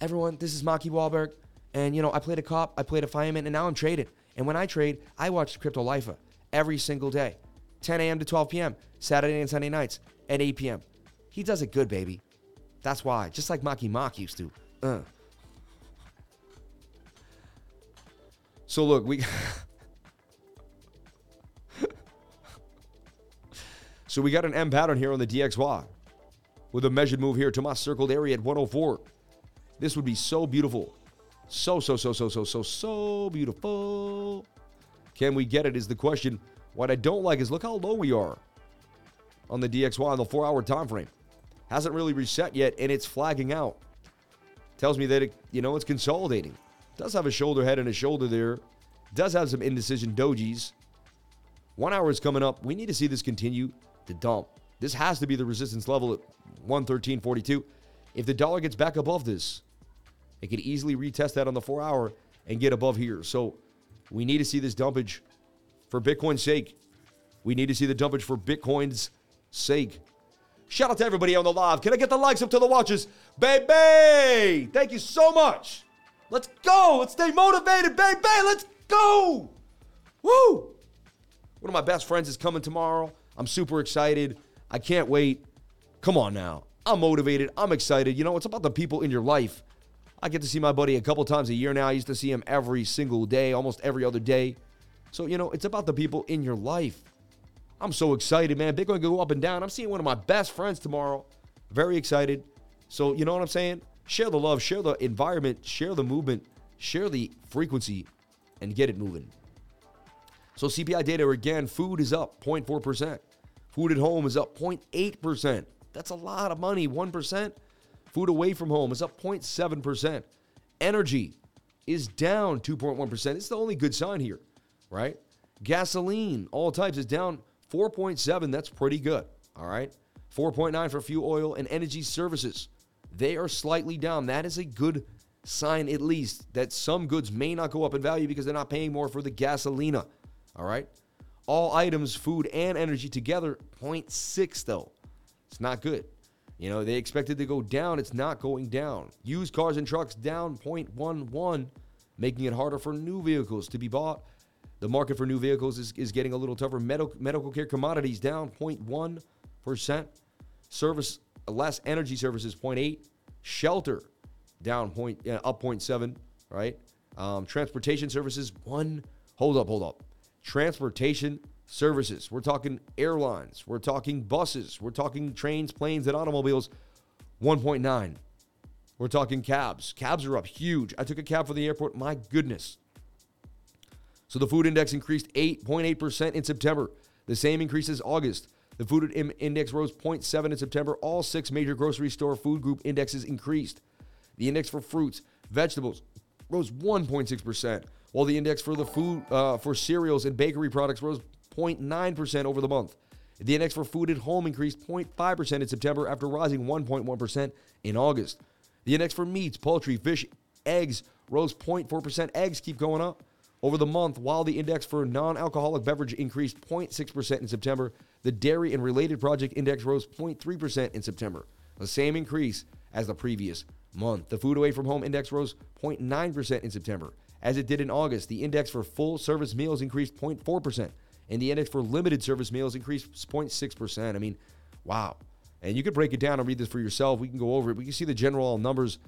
Everyone, this is Maki Wahlberg, and you know I played a cop, I played a fireman, and now I'm trading. And when I trade, I watch Crypto Lifer every single day, 10 a.m. to 12 p.m., Saturday and Sunday nights at 8 p.m. He does it good, baby. That's why, just like Marky Mark used to. Uh. So look, we So we got an M pattern here on the DXY with a measured move here to my circled area at 104. This would be so beautiful. So, so, so, so, so, so, so beautiful. Can we get it is the question. What I don't like is look how low we are on the DXY on the four hour time frame. Hasn't really reset yet and it's flagging out. Tells me that it, you know, it's consolidating. Does have a shoulder head and a shoulder there. Does have some indecision dojis. One hour is coming up. We need to see this continue to dump. This has to be the resistance level at 113.42. If the dollar gets back above this, it could easily retest that on the four hour and get above here. So we need to see this dumpage for Bitcoin's sake. We need to see the dumpage for Bitcoin's sake. Shout out to everybody on the live. Can I get the likes up to the watches? Baby! Thank you so much. Let's go. Let's stay motivated, baby. Let's go. Woo! One of my best friends is coming tomorrow. I'm super excited. I can't wait. Come on now. I'm motivated. I'm excited. You know, it's about the people in your life. I get to see my buddy a couple times a year now. I used to see him every single day, almost every other day. So, you know, it's about the people in your life. I'm so excited, man. Bitcoin go up and down. I'm seeing one of my best friends tomorrow. Very excited. So, you know what I'm saying? Share the love, share the environment, share the movement, share the frequency, and get it moving. So CPI data again, food is up 0.4%. Food at home is up 0.8%. That's a lot of money, 1%. Food away from home is up 0.7%. Energy is down 2.1%. It's the only good sign here, right? Gasoline, all types, is down 4.7. That's pretty good, all right? 4.9 for fuel oil and energy services. They are slightly down. That is a good sign, at least, that some goods may not go up in value because they're not paying more for the gasolina. All right. All items, food and energy together, 0.6 though. It's not good. You know, they expected to go down. It's not going down. Used cars and trucks down 0.11, making it harder for new vehicles to be bought. The market for new vehicles is, is getting a little tougher. Medical, medical care commodities down 0.1%. Service, less energy services 0.8. Shelter down point, yeah, up 0.7, right? Um, transportation services, one. Hold up, hold up transportation services. We're talking airlines, we're talking buses, we're talking trains, planes, and automobiles. 1.9. We're talking cabs. Cabs are up huge. I took a cab for the airport. My goodness. So the food index increased 8.8% in September, the same increase as August. The food index rose 0.7 in September. All six major grocery store food group indexes increased. The index for fruits, vegetables rose 1.6% while the index for the food uh, for cereals and bakery products rose 0.9% over the month. The index for food at home increased 0.5% in September after rising 1.1% in August. The index for meats, poultry, fish, eggs rose 0.4%. Eggs keep going up over the month, while the index for non alcoholic beverage increased 0.6% in September. The dairy and related project index rose 0.3% in September, the same increase as the previous month. The food away from home index rose 0.9% in September. As it did in August, the index for full service meals increased 0.4%, and the index for limited service meals increased 0.6%. I mean, wow. And you could break it down and read this for yourself. We can go over it. We can see the general numbers,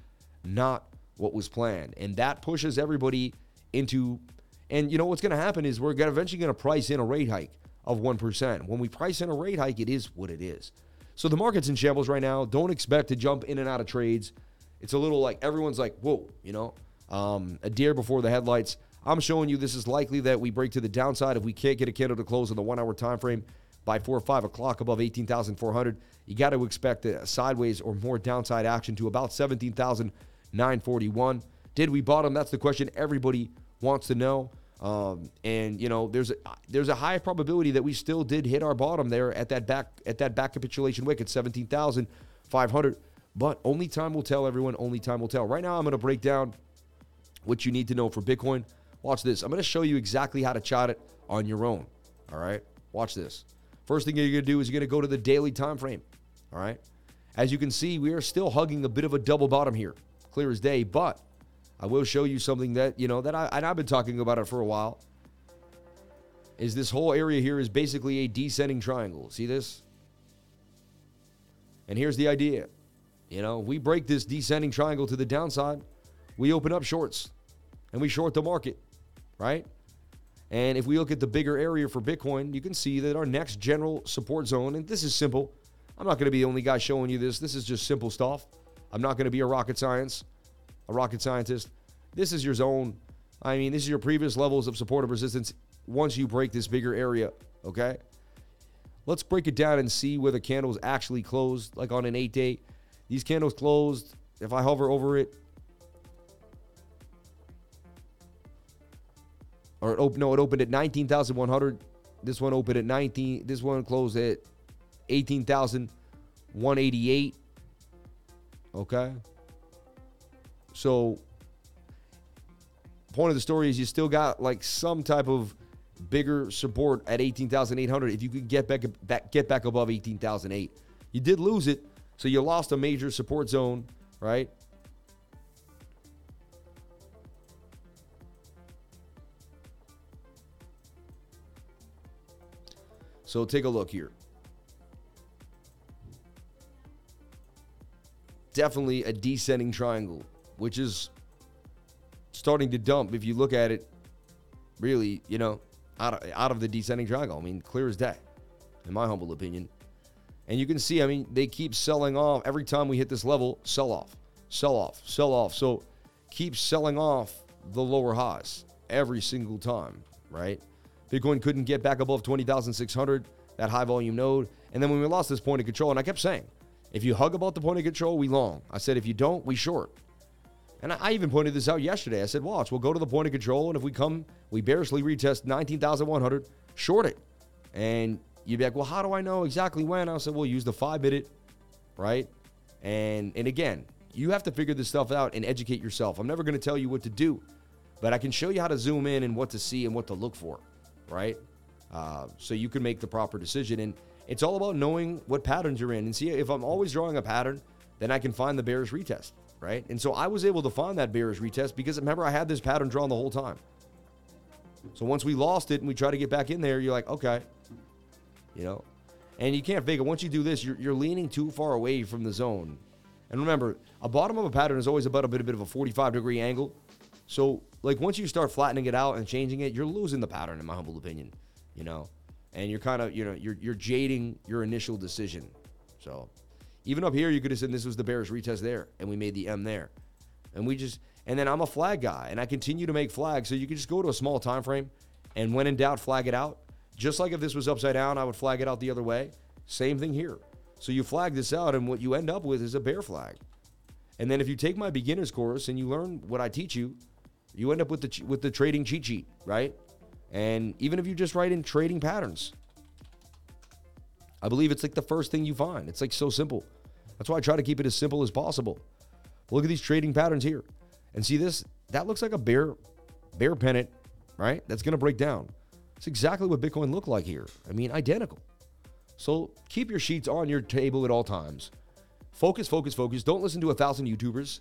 not what was planned. And that pushes everybody into, and you know what's going to happen is we're eventually going to price in a rate hike of 1%. When we price in a rate hike, it is what it is. So the market's in shambles right now. Don't expect to jump in and out of trades. It's a little like everyone's like, whoa, you know, um, a deer before the headlights. I'm showing you this is likely that we break to the downside if we can't get a candle to close in the one hour time frame by four or five o'clock above 18,400. You got to expect a sideways or more downside action to about 17,941. Did we bottom? That's the question everybody wants to know. Um, and you know, there's a, there's a high probability that we still did hit our bottom there at that back at that back capitulation wick at 17,500. But only time will tell, everyone. Only time will tell. Right now, I'm going to break down what you need to know for Bitcoin. Watch this. I'm going to show you exactly how to chart it on your own. All right. Watch this. First thing you're going to do is you're going to go to the daily time frame. All right. As you can see, we are still hugging a bit of a double bottom here, clear as day. But I will show you something that you know that I and I've been talking about it for a while. Is this whole area here is basically a descending triangle. See this? And here's the idea. You know, we break this descending triangle to the downside, we open up shorts and we short the market, right? And if we look at the bigger area for Bitcoin, you can see that our next general support zone, and this is simple. I'm not going to be the only guy showing you this. This is just simple stuff. I'm not going to be a rocket science, a rocket scientist. This is your zone. I mean, this is your previous levels of supportive resistance once you break this bigger area, okay? Let's break it down and see where the candles actually closed, like on an eight day. These candles closed. If I hover over it, or it opened, no, it opened at 19,100. This one opened at 19. This one closed at 18,188. Okay. So, point of the story is you still got like some type of bigger support at 18,800 if you could get back, back get back above 18,008. You did lose it, so you lost a major support zone, right? So take a look here. Definitely a descending triangle, which is starting to dump if you look at it really, you know, out of, out of the descending triangle. I mean, clear as day, in my humble opinion. And you can see, I mean, they keep selling off every time we hit this level, sell off, sell off, sell off. So keep selling off the lower highs every single time, right? Bitcoin couldn't get back above 20,600, that high volume node. And then when we lost this point of control, and I kept saying, if you hug about the point of control, we long. I said, if you don't, we short. And I even pointed this out yesterday. I said, watch, we'll go to the point of control, and if we come, we barely retest 19,100, short it. And you'd be like, well, how do I know exactly when? I said, well, use the five minute, right? And and again, you have to figure this stuff out and educate yourself. I'm never going to tell you what to do, but I can show you how to zoom in and what to see and what to look for, right? Uh, so you can make the proper decision. And it's all about knowing what patterns you're in. And see, if I'm always drawing a pattern, then I can find the bearish retest, right? And so I was able to find that bearish retest because remember, I had this pattern drawn the whole time. So once we lost it and we try to get back in there, you're like, okay, you know? And you can't fake it. Once you do this, you're, you're leaning too far away from the zone. And remember, a bottom of a pattern is always about a bit, a bit of a 45 degree angle. So, like, once you start flattening it out and changing it, you're losing the pattern, in my humble opinion, you know? And you're kind of, you know, you're, you're jading your initial decision. So, even up here, you could have said this was the bearish retest there, and we made the M there. And we just, and then I'm a flag guy, and I continue to make flags. So you can just go to a small time frame, and when in doubt, flag it out. Just like if this was upside down, I would flag it out the other way. Same thing here. So you flag this out, and what you end up with is a bear flag. And then if you take my beginner's course and you learn what I teach you, you end up with the with the trading cheat sheet, right? And even if you just write in trading patterns, I believe it's like the first thing you find. It's like so simple. That's why I try to keep it as simple as possible. Look at these trading patterns here. And see this? That looks like a bear bear pennant, right? That's going to break down. It's exactly what Bitcoin looked like here. I mean, identical. So keep your sheets on your table at all times. Focus, focus, focus. Don't listen to a thousand YouTubers.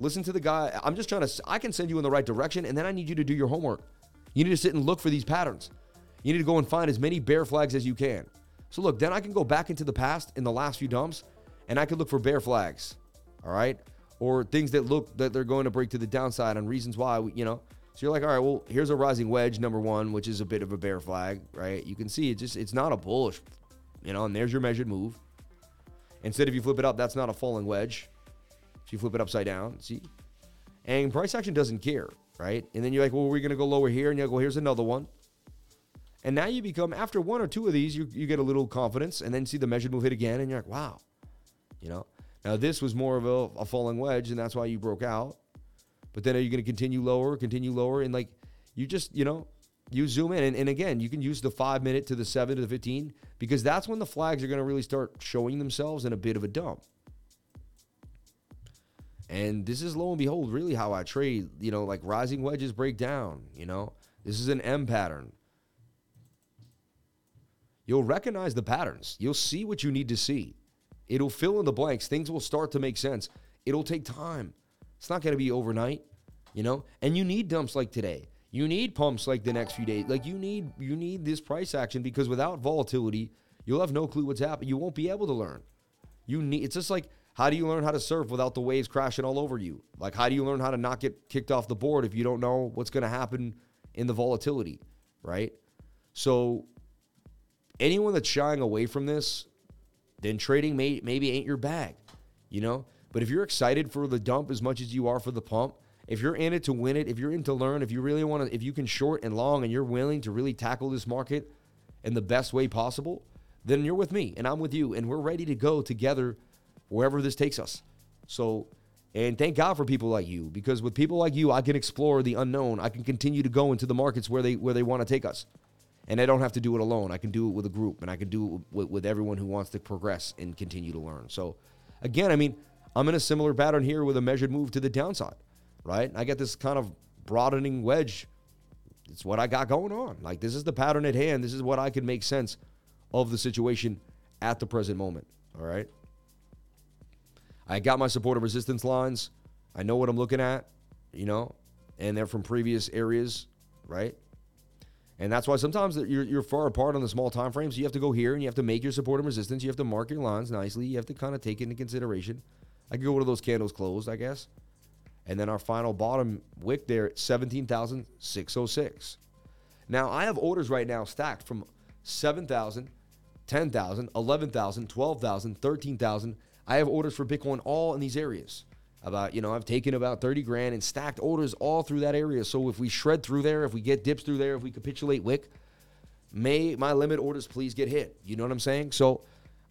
Listen to the guy. I'm just trying to, I can send you in the right direction, and then I need you to do your homework. You need to sit and look for these patterns. You need to go and find as many bear flags as you can. So look, then I can go back into the past in the last few dumps, and I could look for bear flags. All right. Or things that look that they're going to break to the downside and reasons why, you know. So you're like, all right, well, here's a rising wedge, number one, which is a bit of a bear flag, right? You can see it just, it's not a bullish, you know, and there's your measured move. Instead, if you flip it up, that's not a falling wedge. If you flip it upside down, see? And price action doesn't care, right? And then you're like, well, we're to go lower here. And you're like, well, here's another one. And now you become, after one or two of these, you, you get a little confidence and then see the measured move hit again. And you're like, wow, you know? Now, this was more of a, a falling wedge, and that's why you broke out. But then are you going to continue lower, continue lower? And like, you just, you know, you zoom in. And, and again, you can use the five minute to the seven to the 15 because that's when the flags are going to really start showing themselves in a bit of a dump. And this is lo and behold, really how I trade. You know, like rising wedges break down. You know, this is an M pattern. You'll recognize the patterns. You'll see what you need to see. It'll fill in the blanks. Things will start to make sense. It'll take time. It's not going to be overnight, you know? And you need dumps like today. You need pumps like the next few days. Like you need you need this price action because without volatility, you'll have no clue what's happening. You won't be able to learn. You need it's just like how do you learn how to surf without the waves crashing all over you? Like how do you learn how to not get kicked off the board if you don't know what's going to happen in the volatility, right? So anyone that's shying away from this, then trading may, maybe ain't your bag, you know? But if you're excited for the dump as much as you are for the pump, if you're in it to win it, if you're in to learn, if you really want to, if you can short and long and you're willing to really tackle this market in the best way possible, then you're with me and I'm with you and we're ready to go together wherever this takes us. So, and thank God for people like you because with people like you, I can explore the unknown. I can continue to go into the markets where they where they want to take us. And I don't have to do it alone. I can do it with a group and I can do it with, with everyone who wants to progress and continue to learn. So, again, I mean, I'm in a similar pattern here with a measured move to the downside, right? I get this kind of broadening wedge. It's what I got going on. Like, this is the pattern at hand. This is what I can make sense of the situation at the present moment, all right? I got my support and resistance lines. I know what I'm looking at, you know, and they're from previous areas, right? And that's why sometimes you're, you're far apart on the small time frames. You have to go here and you have to make your support and resistance. You have to mark your lines nicely. You have to kind of take into consideration. I could go to those candles closed, I guess. And then our final bottom wick there at 17,606. Now, I have orders right now stacked from 7,000, 10,000, 11,000, 12,000, 13,000. I have orders for Bitcoin all in these areas. About, you know, I've taken about 30 grand and stacked orders all through that area. So if we shred through there, if we get dips through there, if we capitulate wick, may my limit orders please get hit. You know what I'm saying? So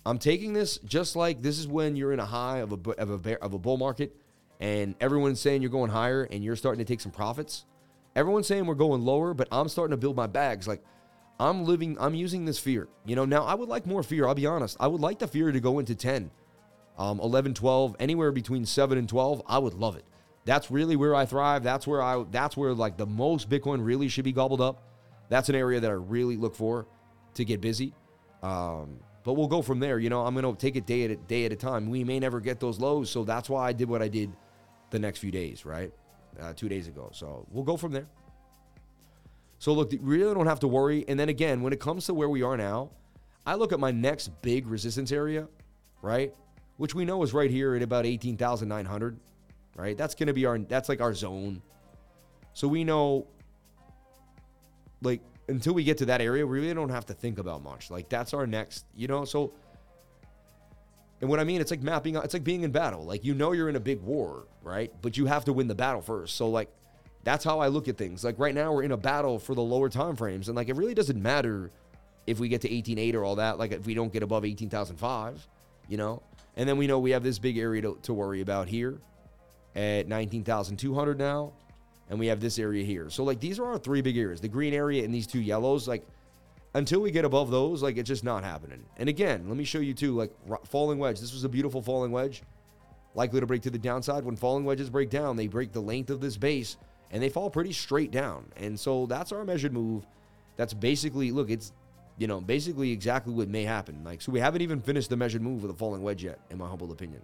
I'm taking this just like this is when you're in a high of a of a bear, of a bull market, and everyone's saying you're going higher and you're starting to take some profits. Everyone's saying we're going lower, but I'm starting to build my bags. Like I'm living, I'm using this fear. You know, now I would like more fear. I'll be honest. I would like the fear to go into 10, um, 11, 12, anywhere between 7 and 12. I would love it. That's really where I thrive. That's where I. That's where like the most Bitcoin really should be gobbled up. That's an area that I really look for to get busy. Um, but we'll go from there. You know, I'm to take it day at a day at a time. We may never get those lows, so that's why I did what I did the next few days, right? Uh, two days ago. So we'll go from there. So look, we really don't have to worry. And then again, when it comes to where we are now, I look at my next big resistance area, right? Which we know is right here at about 18,900, right? That's going to be our, that's like our zone. So we know, like, until we get to that area, we really don't have to think about much. Like that's our next, you know. So, and what I mean, it's like mapping. It's like being in battle. Like you know you're in a big war, right? But you have to win the battle first. So like, that's how I look at things. Like right now we're in a battle for the lower time frames, and like it really doesn't matter if we get to 18.8 or all that. Like if we don't get above 18,005, you know. And then we know we have this big area to, to worry about here at 19,200 now and we have this area here. So like these are our three big areas: the green area and these two yellows. Like until we get above those, like it's just not happening. And again, let me show you too, like falling wedge. This was a beautiful falling wedge, likely to break to the downside. When falling wedges break down, they break the length of this base and they fall pretty straight down. And so that's our measured move. That's basically look, it's you know basically exactly what may happen. Like so, we haven't even finished the measured move with a falling wedge yet, in my humble opinion.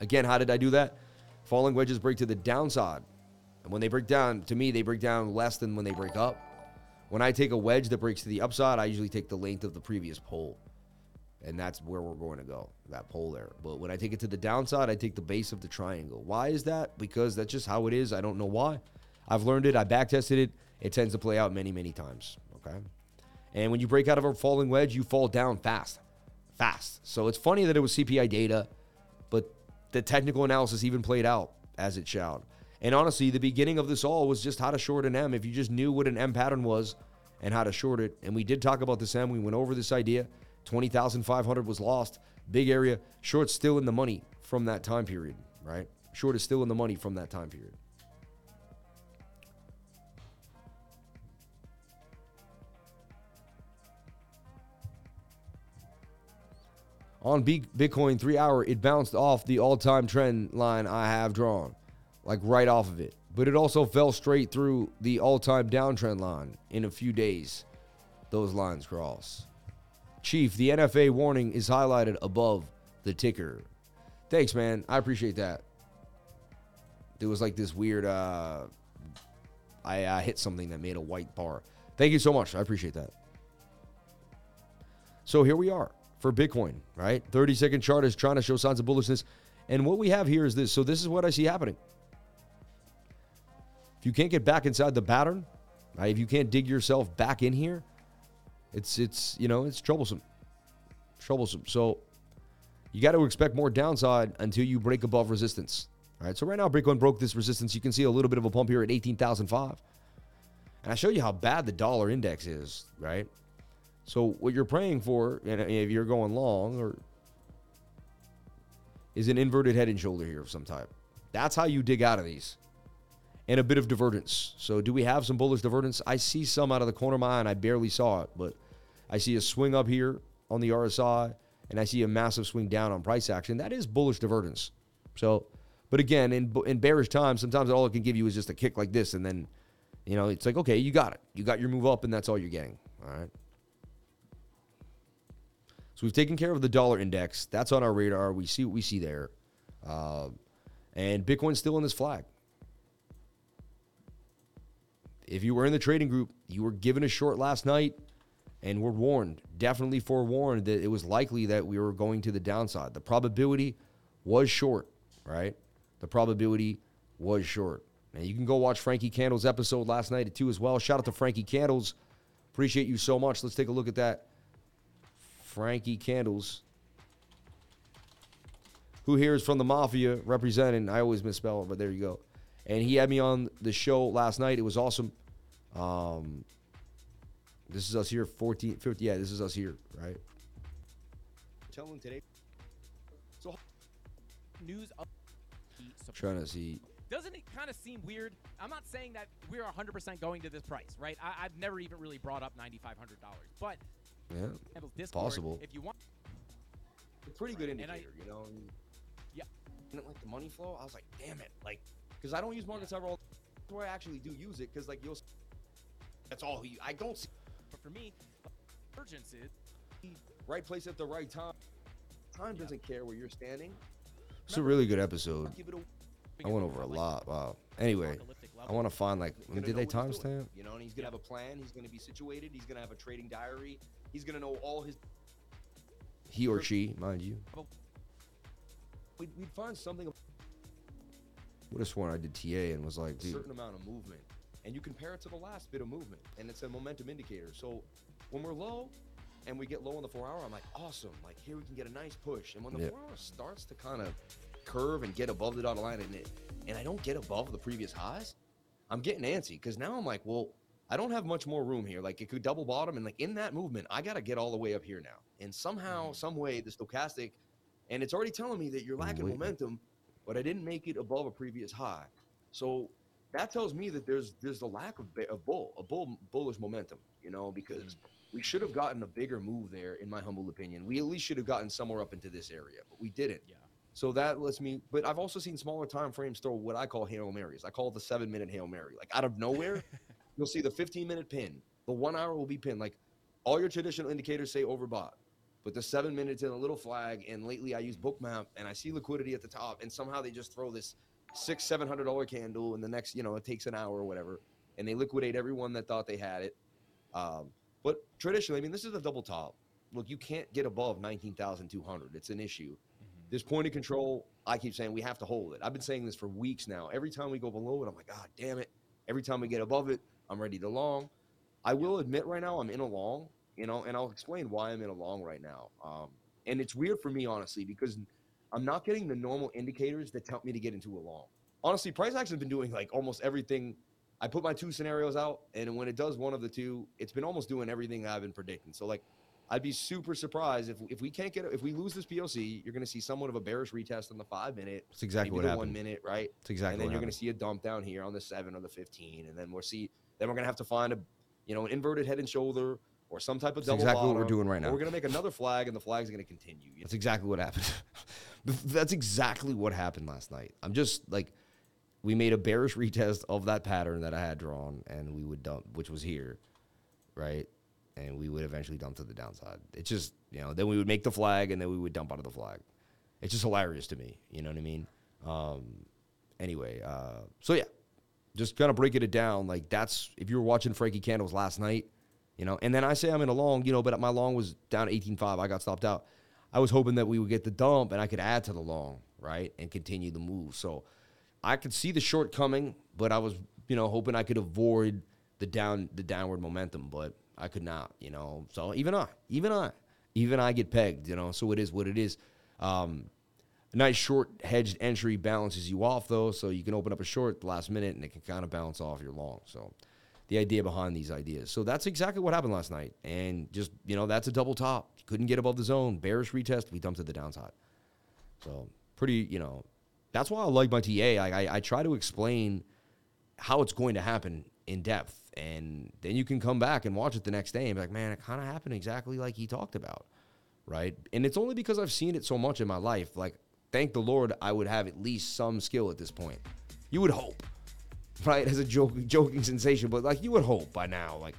Again, how did I do that? Falling wedges break to the downside. And when they break down, to me, they break down less than when they break up. When I take a wedge that breaks to the upside, I usually take the length of the previous pole. And that's where we're going to go, that pole there. But when I take it to the downside, I take the base of the triangle. Why is that? Because that's just how it is. I don't know why. I've learned it. I back tested it. It tends to play out many, many times. Okay. And when you break out of a falling wedge, you fall down fast. Fast. So it's funny that it was CPI data, but the technical analysis even played out as it shall. And honestly, the beginning of this all was just how to short an M. If you just knew what an M pattern was and how to short it. And we did talk about this M. We went over this idea. 20,500 was lost. Big area. Short still in the money from that time period, right? Short is still in the money from that time period. On Bitcoin three hour, it bounced off the all time trend line I have drawn, like right off of it. But it also fell straight through the all time downtrend line in a few days. Those lines cross. Chief, the NFA warning is highlighted above the ticker. Thanks, man. I appreciate that. There was like this weird, uh, I, I hit something that made a white bar. Thank you so much. I appreciate that. So here we are for Bitcoin, right? 30 second chart is trying to show signs of bullishness. And what we have here is this. So this is what I see happening. If you can't get back inside the pattern, right? If you can't dig yourself back in here, it's it's you know it's troublesome, troublesome. So you got to expect more downside until you break above resistance. All right. So right now Bitcoin broke this resistance. You can see a little bit of a pump here at eighteen thousand five, and I show you how bad the dollar index is. Right. So what you're praying for, and if you're going long, or is an inverted head and shoulder here of some type. That's how you dig out of these. And a bit of divergence. So do we have some bullish divergence? I see some out of the corner of my eye, and I barely saw it, but I see a swing up here on the RSI, and I see a massive swing down on price action. That is bullish divergence. So, but again, in in bearish times, sometimes all it can give you is just a kick like this, and then, you know, it's like okay, you got it, you got your move up, and that's all you're getting. All right. So we've taken care of the dollar index. That's on our radar. We see what we see there. Uh, and Bitcoin's still in this flag. If you were in the trading group, you were given a short last night and were warned, definitely forewarned that it was likely that we were going to the downside. The probability was short, right? The probability was short. And you can go watch Frankie Candles episode last night at 2 as well. Shout out to Frankie Candles. Appreciate you so much. Let's take a look at that Frankie Candles. Who here is from the Mafia representing? I always misspell it, but there you go. And he had me on the show last night. It was awesome. Um, this is us here, 14, 50. Yeah, this is us here, right? Tell him today. So, news of trying to see. Doesn't it kind of seem weird? I'm not saying that we're 100% going to this price, right? I, have never even really brought up $9,500, but yeah, Discord, possible. If you want, a pretty good indicator, I, you know. Yeah. Didn't like the money flow. I was like, damn it, like, because I don't use market yeah. all. That's where I actually do use it, because like you'll. That's all you. I don't see. But for me, urgency right place at the right time. Time doesn't care where you're standing. It's a really good episode. I went over a lot. Wow. Anyway, I want to find like did they timestamp? You know, and he's gonna have a plan. He's gonna be situated. He's gonna have a trading diary. He's gonna know all his. He or she, mind you. We'd, we'd find something. Would have sworn I did TA and was like, a certain amount of movement, and you compare it to the last bit of movement, and it's a momentum indicator. So when we're low, and we get low on the four hour, I'm like, awesome. Like here we can get a nice push. And when the yep. four hour starts to kind of curve and get above the dotted line and it and I don't get above the previous highs, I'm getting antsy because now I'm like, well, I don't have much more room here. Like it could double bottom, and like in that movement, I got to get all the way up here now. And somehow, mm. some way, the stochastic, and it's already telling me that you're lacking Wait. momentum, but I didn't make it above a previous high. So that tells me that there's there's a lack of a bull, a bull bullish momentum. You know, because we should have gotten a bigger move there, in my humble opinion. We at least should have gotten somewhere up into this area, but we didn't. Yeah. So that lets me, but I've also seen smaller time frames throw what I call Hail Marys. I call it the seven minute Hail Mary. Like out of nowhere, you'll see the 15 minute pin. The one hour will be pinned. Like all your traditional indicators say overbought, but the seven minutes in a little flag. And lately I use Bookmap and I see liquidity at the top, and somehow they just throw this six, seven hundred dollar candle, and the next, you know, it takes an hour or whatever, and they liquidate everyone that thought they had it. Um, but traditionally, I mean, this is a double top. Look, you can't get above nineteen thousand two hundred. It's an issue. This point of control, I keep saying we have to hold it. I've been saying this for weeks now. Every time we go below it, I'm like, God damn it. Every time we get above it, I'm ready to long. I will admit right now I'm in a long, you know, and I'll explain why I'm in a long right now. Um, and it's weird for me, honestly, because I'm not getting the normal indicators that tell me to get into a long. Honestly, price action has been doing like almost everything. I put my two scenarios out, and when it does one of the two, it's been almost doing everything I've been predicting. So like I'd be super surprised if if we can't get if we lose this POC, you're going to see somewhat of a bearish retest on the five minute. That's exactly maybe what the happened. One minute, right? That's exactly and then you're going to see a dump down here on the seven or the 15, and then we'll see. Then we're going to have to find a, you know, an inverted head and shoulder or some type of That's double exactly what we're doing right now. We're going to make another flag, and the flag's going to continue. you That's exactly what happened. That's exactly what happened last night. I'm just like, we made a bearish retest of that pattern that I had drawn, and we would dump, which was here, right? And we would eventually dump to the downside. It's just, you know, then we would make the flag, and then we would dump out of the flag. It's just hilarious to me. You know what I mean? Um, anyway, uh, so yeah, just kind of breaking it down. Like that's if you were watching Frankie Candles last night, you know, and then I say I'm in a long, you know, but my long was down 18.5. I got stopped out. I was hoping that we would get the dump and I could add to the long, right, and continue the move. So I could see the shortcoming, but I was, you know, hoping I could avoid the down the downward momentum, but I could not, you know. So even I, even I, even I get pegged, you know. So it is what it is. Um, a nice short hedged entry balances you off though, so you can open up a short at the last minute and it can kind of balance off your long. So the idea behind these ideas. So that's exactly what happened last night. And just, you know, that's a double top. Couldn't get above the zone. Bearish retest, we dumped to the downside. So pretty, you know, that's why I like my TA. I, I, I try to explain how it's going to happen in depth. And then you can come back and watch it the next day and be like, man, it kind of happened exactly like he talked about. Right. And it's only because I've seen it so much in my life. Like, thank the Lord I would have at least some skill at this point. You would hope, right? As a joke, joking sensation, but like you would hope by now, like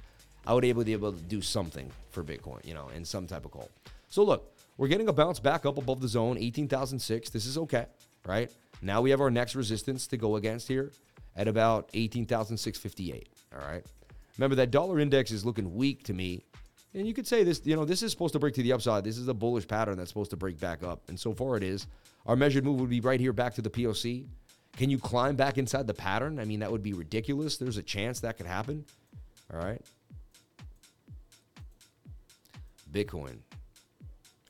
I would able to be able to do something for Bitcoin, you know, in some type of call. So look, we're getting a bounce back up above the zone, 18,006. This is okay, right? Now we have our next resistance to go against here at about 18,658. All right. Remember that dollar index is looking weak to me. And you could say this, you know, this is supposed to break to the upside. This is a bullish pattern that's supposed to break back up. And so far it is. Our measured move would be right here back to the POC. Can you climb back inside the pattern? I mean, that would be ridiculous. There's a chance that could happen. All right. Bitcoin.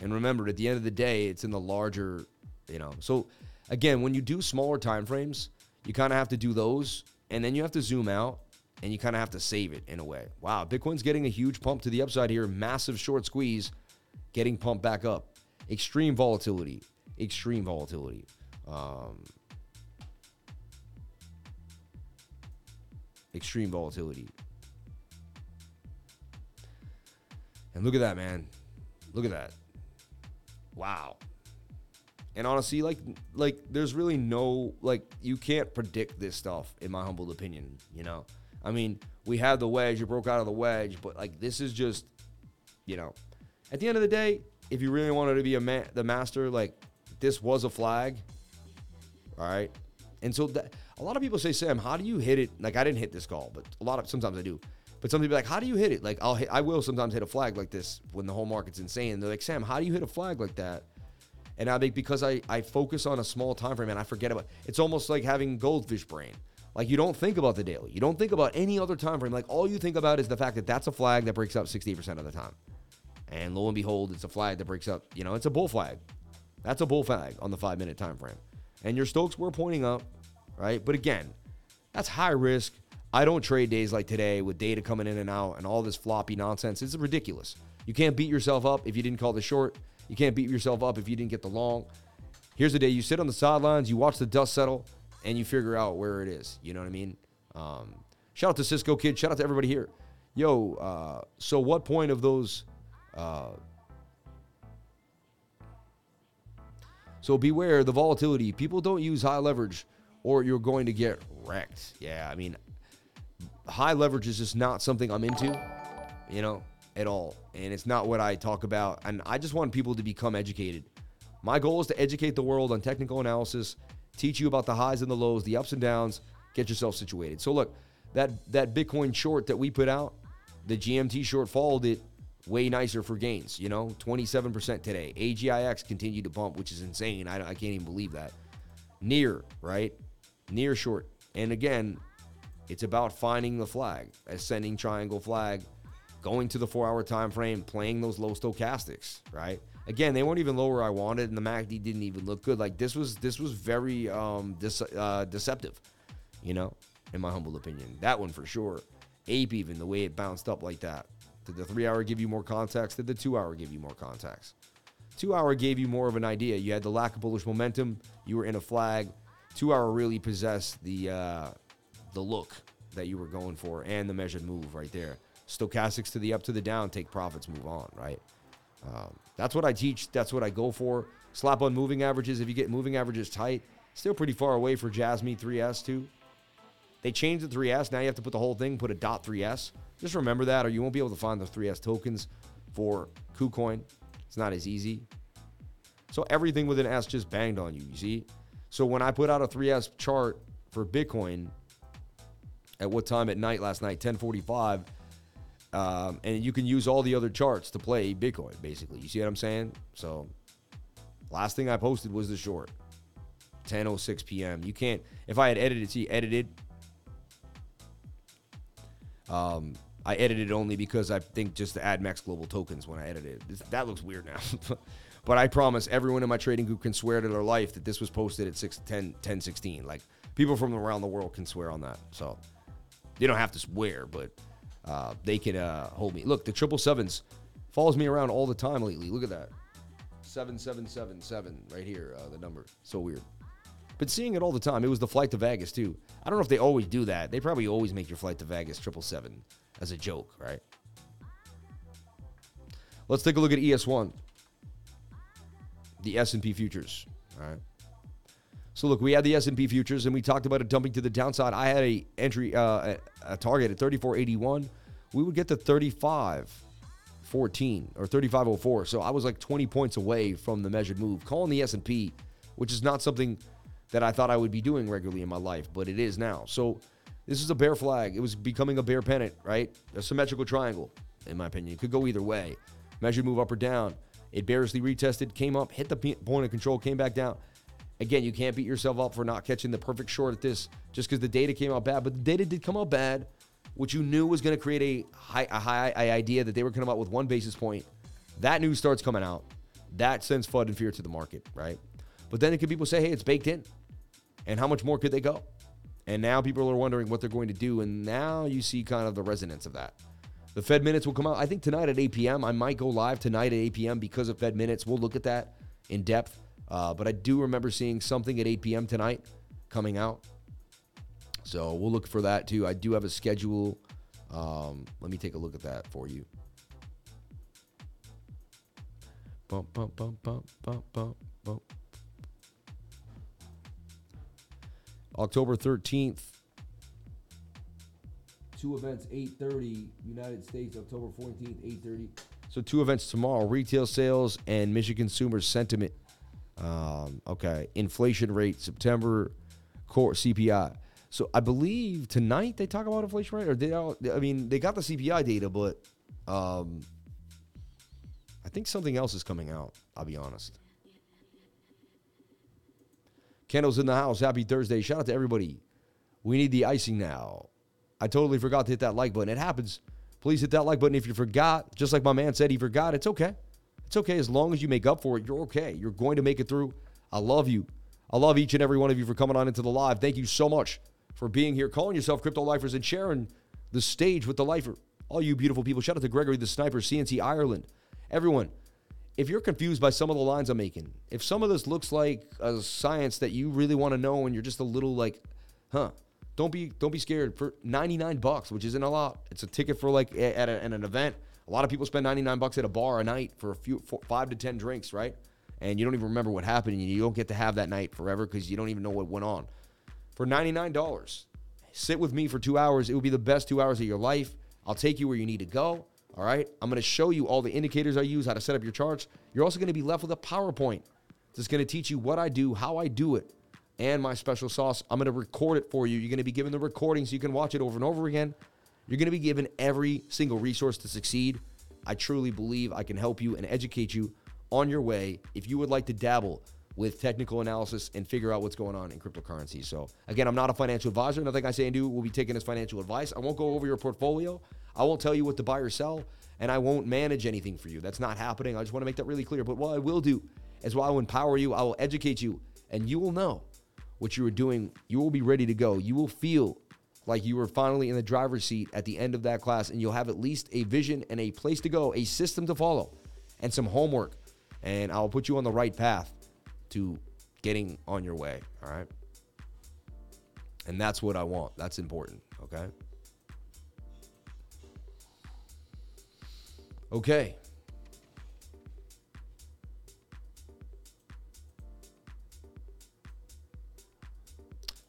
And remember, at the end of the day, it's in the larger, you know. So again, when you do smaller time frames, you kind of have to do those, and then you have to zoom out, and you kind of have to save it in a way. Wow, Bitcoin's getting a huge pump to the upside here, massive short squeeze, getting pumped back up. Extreme volatility, extreme volatility. Um, extreme volatility. And look at that, man. Look at that. Wow. And honestly, like like there's really no like you can't predict this stuff in my humble opinion, you know. I mean, we had the wedge, it broke out of the wedge, but like this is just you know, at the end of the day, if you really wanted to be a ma- the master, like this was a flag. All right. And so that, a lot of people say, Sam, how do you hit it? Like I didn't hit this call, but a lot of sometimes I do. But some people like, how do you hit it? Like I'll hit, I will sometimes hit a flag like this when the whole market's insane. They're like, Sam, how do you hit a flag like that? And I think because I, I focus on a small time frame and I forget about it's almost like having goldfish brain. Like you don't think about the daily. You don't think about any other time frame. Like all you think about is the fact that that's a flag that breaks up 60% of the time. And lo and behold, it's a flag that breaks up, you know, it's a bull flag. That's a bull flag on the five minute time frame. And your Stokes were pointing up, right? But again, that's high risk. I don't trade days like today with data coming in and out and all this floppy nonsense. It's ridiculous. You can't beat yourself up if you didn't call the short. You can't beat yourself up if you didn't get the long. Here's the day you sit on the sidelines, you watch the dust settle, and you figure out where it is. You know what I mean? Um, shout out to Cisco Kid. Shout out to everybody here. Yo, uh, so what point of those? Uh, so beware the volatility. People don't use high leverage, or you're going to get wrecked. Yeah, I mean, high leverage is just not something I'm into, you know, at all. And it's not what I talk about. And I just want people to become educated. My goal is to educate the world on technical analysis teach you about the highs and the lows, the ups and downs, get yourself situated. So look, that that Bitcoin short that we put out, the GMT short followed it way nicer for gains, you know, 27% today. AGIX continued to bump, which is insane. I, I can't even believe that. Near, right? Near short. And again, it's about finding the flag, ascending triangle flag, going to the four hour time frame, playing those low stochastics, right? Again, they weren't even lower I wanted, and the MACD didn't even look good. Like this was this was very um, uh, deceptive, you know, in my humble opinion. That one for sure. Ape even the way it bounced up like that. Did the three hour give you more context? Did the two hour give you more context? Two hour gave you more of an idea. You had the lack of bullish momentum. You were in a flag. Two hour really possessed the uh, the look that you were going for and the measured move right there. Stochastics to the up to the down, take profits, move on, right? Um, that's what I teach. That's what I go for. Slap on moving averages. If you get moving averages tight, still pretty far away for Jasmy 3S too. They changed the 3S. Now you have to put the whole thing, put a dot 3S. Just remember that, or you won't be able to find the 3S tokens for KuCoin. It's not as easy. So everything with an S just banged on you, you see? So when I put out a 3S chart for Bitcoin, at what time at night last night, 1045, um, and you can use all the other charts to play Bitcoin, basically. You see what I'm saying? So last thing I posted was the short. 10:06 p.m. You can't. If I had edited, see, edited. Um, I edited only because I think just to add MEXC Global tokens when I edited. This, that looks weird now. but I promise everyone in my trading group can swear to their life that this was posted at 6 10 10 16. Like people from around the world can swear on that. So they don't have to swear, but uh, they can uh, hold me. Look, the triple sevens follows me around all the time lately. Look at that. 7777 right here, uh, the number. So weird. But seeing it all the time. It was the flight to Vegas, too. I don't know if they always do that. They probably always make your flight to Vegas triple seven as a joke, right? Let's take a look at ES1, the S&P futures. All right. So look, we had the S&P futures, and we talked about it dumping to the downside. I had a entry, uh, a target at 34.81. We would get to 35.14 or 35.04. So I was like 20 points away from the measured move. Calling the S&P, which is not something that I thought I would be doing regularly in my life, but it is now. So this is a bear flag. It was becoming a bear pennant, right? A symmetrical triangle, in my opinion. It could go either way. Measured move up or down. It barely retested, came up, hit the point of control, came back down. Again, you can't beat yourself up for not catching the perfect short at this just because the data came out bad. But the data did come out bad, which you knew was going to create a high, a high idea that they were coming out with one basis point. That news starts coming out. That sends FUD and fear to the market, right? But then it could people say, hey, it's baked in. And how much more could they go? And now people are wondering what they're going to do. And now you see kind of the resonance of that. The Fed minutes will come out, I think, tonight at 8 p.m. I might go live tonight at 8 p.m. because of Fed minutes. We'll look at that in depth. Uh, but I do remember seeing something at 8 p.m. tonight coming out. So we'll look for that too. I do have a schedule. Um, let me take a look at that for you. Bump, bump, bump, bump, bump, bump, bump. October 13th. Two events, 8:30 United States. October 14th, 8:30. So two events tomorrow: retail sales and Michigan consumer sentiment um, okay, inflation rate September core CPI. So I believe tonight they talk about inflation rate, or they all, I mean they got the CPI data, but um, I think something else is coming out. I'll be honest. Kendall's in the house. Happy Thursday. Shout out to everybody. We need the icing now. I totally forgot to hit that like button. It happens. Please hit that like button if you forgot. Just like my man said, he forgot. It's okay. It's okay as long as you make up for it. You're okay. You're going to make it through. I love you. I love each and every one of you for coming on into the live. Thank you so much for being here, calling yourself Crypto Lifers, and sharing the stage with the lifer. All you beautiful people. Shout out to Gregory the Sniper, CNC Ireland. Everyone, if you're confused by some of the lines I'm making, if some of this looks like a science that you really want to know and you're just a little like, huh, don't be don't be scared. For 99 bucks, which isn't a lot, it's a ticket for like at, a, at an event a lot of people spend 99 bucks at a bar a night for a few four, five to 10 drinks, right? And you don't even remember what happened you don't get to have that night forever because you don't even know what went on. For $99, sit with me for two hours. It will be the best two hours of your life. I'll take you where you need to go. All right. I'm going to show you all the indicators I use, how to set up your charts. You're also going to be left with a PowerPoint that's going to teach you what I do, how I do it, and my special sauce. I'm going to record it for you. You're going to be given the recording so you can watch it over and over again. You're going to be given every single resource to succeed. I truly believe I can help you and educate you on your way if you would like to dabble with technical analysis and figure out what's going on in cryptocurrency. So, again, I'm not a financial advisor. Nothing I say and do will be taken as financial advice. I won't go over your portfolio. I won't tell you what to buy or sell, and I won't manage anything for you. That's not happening. I just want to make that really clear. But what I will do is while I will empower you, I will educate you, and you will know what you are doing. You will be ready to go. You will feel like you were finally in the driver's seat at the end of that class, and you'll have at least a vision and a place to go, a system to follow, and some homework. And I'll put you on the right path to getting on your way. All right. And that's what I want. That's important. Okay. Okay.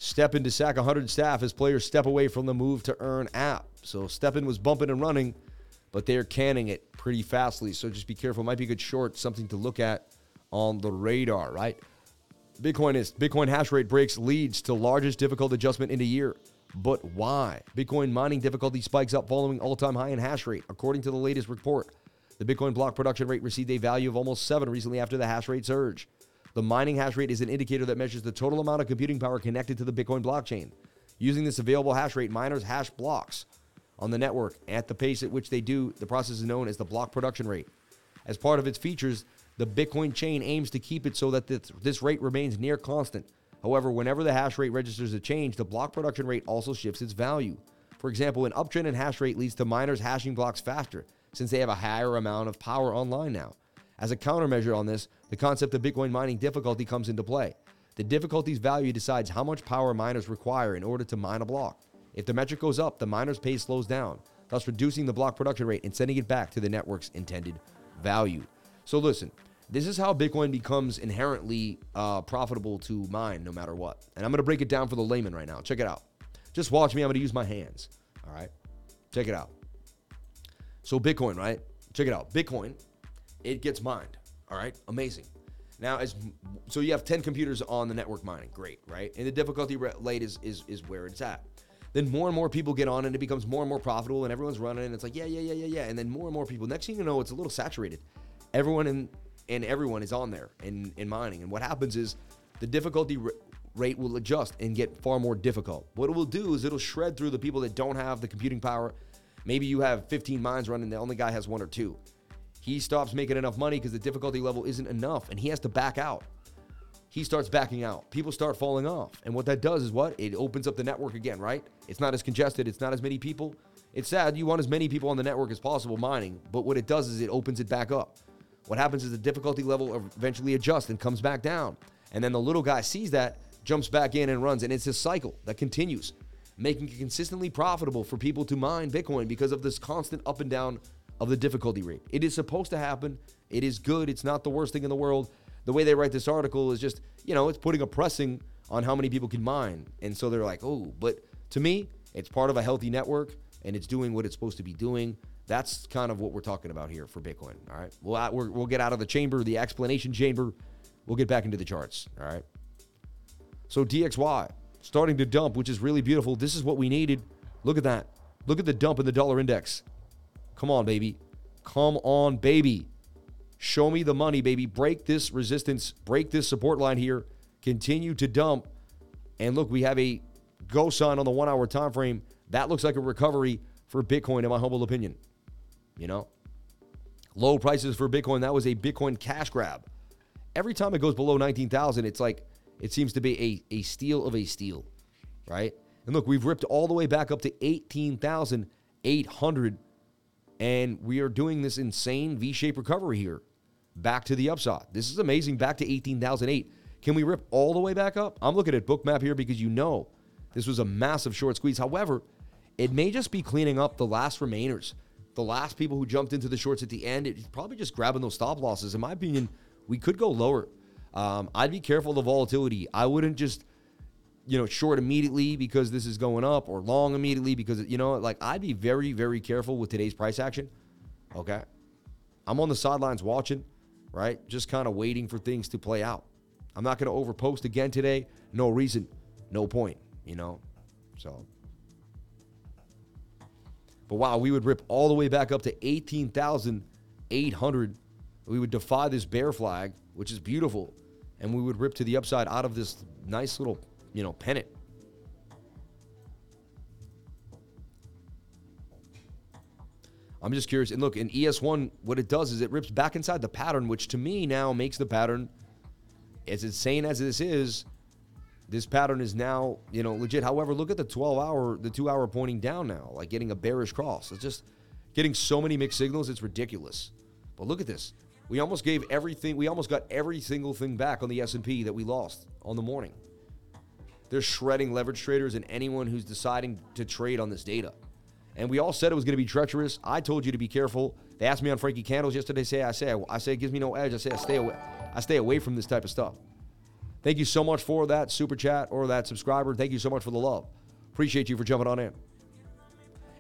STEPN to sack 100 staff as players step away from the move to earn app. So STEPN was bumping and running, but they're canning it pretty fastly. So just be careful. Might be a good short, something to look at on the radar, right? Bitcoin is Bitcoin hash rate breaks leads to largest difficult adjustment in a year. But why? Bitcoin mining difficulty spikes up following all-time high in hash rate, according to the latest report. The Bitcoin block production rate received a value of almost 7 recently after the hash rate surge. The mining hash rate is an indicator that measures the total amount of computing power connected to the Bitcoin blockchain. Using this available hash rate, miners hash blocks on the network at the pace at which they do. The process is known as the block production rate. As part of its features, the Bitcoin chain aims to keep it so that this, rate remains near constant. However, whenever the hash rate registers a change, the block production rate also shifts its value. For example, an uptrend in hash rate leads to miners hashing blocks faster since they have a higher amount of power online now. As a countermeasure on this, the concept of Bitcoin mining difficulty comes into play. The difficulty's value decides how much power miners require in order to mine a block. If the metric goes up, the miner's pace slows down, thus reducing the block production rate and sending it back to the network's intended value. So listen, this is how Bitcoin becomes inherently uh, profitable to mine no matter what. And I'm going to break it down for the layman right now. Check it out. Just watch me. I'm going to use my hands. All right. Check it out. So, Bitcoin, right? Check it out. Bitcoin, it gets mined. All right. Amazing. Now, as so you have 10 computers on the network mining. Great, right? And the difficulty rate is, is, is where it's at. Then more and more people get on and it becomes more and more profitable and everyone's running and it's like, yeah, yeah, yeah, yeah, yeah. And then more and more people. Next thing you know, it's a little saturated. Everyone in and everyone is on there in, in mining. And what happens is the difficulty r- rate will adjust and get far more difficult. What it will do is it'll shred through the people that don't have the computing power. Maybe you have 15 mines running, the only guy has one or two. He stops making enough money because the difficulty level isn't enough and he has to back out. He starts backing out. People start falling off. And what that does is what? It opens up the network again, right? It's not as congested, it's not as many people. It's sad. You want as many people on the network as possible mining, but what it does is it opens it back up. What happens is the difficulty level eventually adjusts and comes back down. And then the little guy sees that, jumps back in and runs. And it's a cycle that continues, making it consistently profitable for people to mine Bitcoin because of this constant up and down of the difficulty rate. It is supposed to happen. It is good. It's not the worst thing in the world. The way they write this article is just, you know, it's putting a pressing on how many people can mine. And so they're like, oh, but to me, it's part of a healthy network and it's doing what it's supposed to be doing. That's kind of what we're talking about here for Bitcoin. All right. We'll, uh, we will get out of the chamber, the explanation chamber. We'll get back into the charts. All right. So DXY starting to dump, which is really beautiful. This is what we needed. Look at that. Look at the dump in the dollar index. Come on, baby. Come on, baby. Show me the money, baby. Break this resistance, break this support line here. Continue to dump. And look, we have a go sign on the one hour time frame. That looks like a recovery for Bitcoin, in my humble opinion. You know, low prices for Bitcoin. That was a Bitcoin cash grab. Every time it goes below 19,000, it's like it seems to be a, a steal of a steal, right? And look, we've ripped all the way back up to 18,800, and we are doing this insane V shaped recovery here back to the upside. This is amazing. Back to 18,008. Can we rip all the way back up? I'm looking at Bookmap here because you know this was a massive short squeeze. However, it may just be cleaning up the last remainers the last people who jumped into the shorts at the end, it's probably just grabbing those stop losses. In my opinion, we could go lower. Um, I'd be careful of the volatility. I wouldn't just, you know, short immediately because this is going up or long immediately because, you know, like I'd be very, very careful with today's price action. Okay. I'm on the sidelines watching, right? Just kind of waiting for things to play out. I'm not going to overpost again today. No reason, no point, you know? So. But wow, we would rip all the way back up to 18,800. We would defy this bear flag, which is beautiful, and we would rip to the upside out of this nice little, you know, pennant. I'm just curious. And look, in ES1, what it does is it rips back inside the pattern, which to me now makes the pattern, as insane as this is, this pattern is now, you know, legit. However, look at the 12 hour, the two hour pointing down now, like getting a bearish cross. It's just getting so many mixed signals. It's ridiculous. But look at this. We almost gave everything. We almost got every single thing back on the S&P that we lost on the morning. They're shredding leverage traders and anyone who's deciding to trade on this data. And we all said it was going to be treacherous. I told you to be careful. They asked me on Frankie Candles yesterday. Say I say I say it gives me no edge. I say I stay away. I stay away from this type of stuff. Thank you so much for that super chat or that subscriber. Thank you so much for the love. Appreciate you for jumping on in.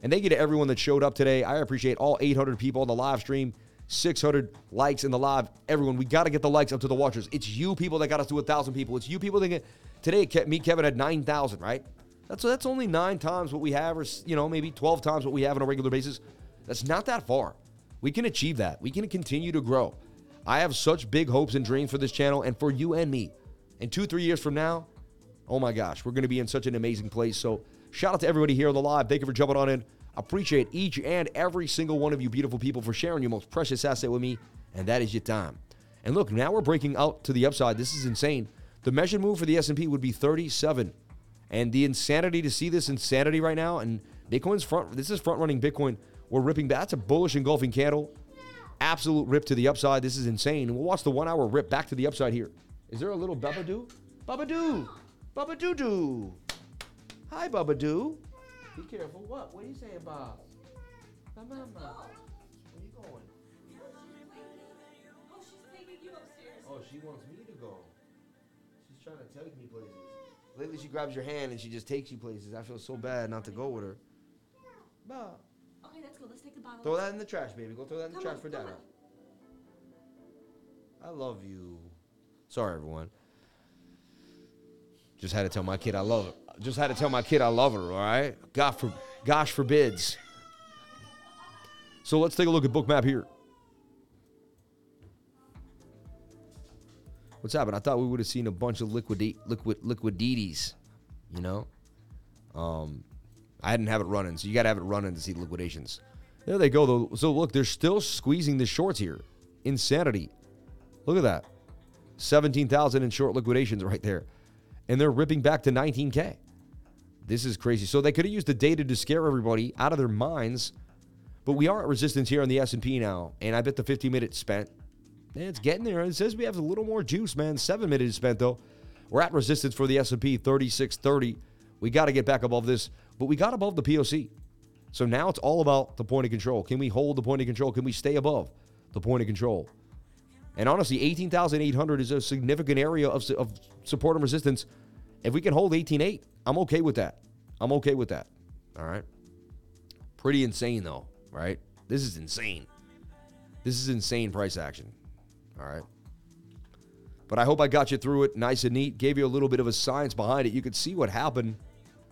And thank you to everyone that showed up today. I appreciate all 800 people on the live stream, 600 likes in the live. Everyone, we got to get the likes up to the watchers. It's you people that got us to a thousand people. It's you people that get today. Meet Kevin had 9,000, right? That's that's only nine times what we have, or you know maybe 12 times what we have on a regular basis. That's not that far. We can achieve that. We can continue to grow. I have such big hopes and dreams for this channel and for you and me. In two, three years from now, oh my gosh, we're going to be in such an amazing place. So shout out to everybody here on the live. Thank you for jumping on in. Appreciate each and every single one of you beautiful people for sharing your most precious asset with me, and that is your time. And look, now we're breaking out to the upside. This is insane. The measured move for the S&P would be 37. And the insanity to see this insanity right now, and Bitcoin's front, this is front running Bitcoin. We're ripping back. That's a bullish engulfing candle. Absolute rip to the upside. This is insane. And we'll watch the one hour rip back to the upside here. Is there a little Babadoo? Babadoo! Babadoo doo! Hi, Babadoo. Be careful. What? What are you saying, Bob? Mama. Where you going? Oh, she's taking you upstairs. Oh, she wants me Lately, she grabs your hand and she just takes you places. I feel so bad not to go with her. Bob. Okay, let's go. Let's take the bottle. Throw that in the trash, baby. Go throw that in the trash on, for come I love you. Sorry, everyone. Just had to tell my kid I love her. Just had to tell my kid I love her, all right? God for, gosh forbids. So let's take a look at Bookmap here. What's happened? I thought we would have seen a bunch of liquidate liquid liquidities, you know. Um, I didn't have it running, so you got to have it running to see liquidations. There they go. Though. So look, they're still squeezing the shorts here. Insanity. Look at that. 17,000 in short liquidations right there. And they're ripping back to 19K. This is crazy. So they could have used the data to scare everybody out of their minds. But we are at resistance here on the S&P now. And I bet the 50 minutes spent. It's getting there. It says we have a little more juice, man. Seven minutes spent, though. We're at resistance for the S&P 3630. We got to get back above this. But we got above the POC. So now it's all about the point of control. Can we hold the point of control? Can we stay above the point of control? And honestly, 18,800 is a significant area of, of support and resistance. If we can hold 18.8, I'm okay with that. I'm okay with that. All right. Pretty insane, though, right? This is insane. This is insane price action. All right. But I hope I got you through it nice and neat, gave you a little bit of a science behind it. You could see what happened.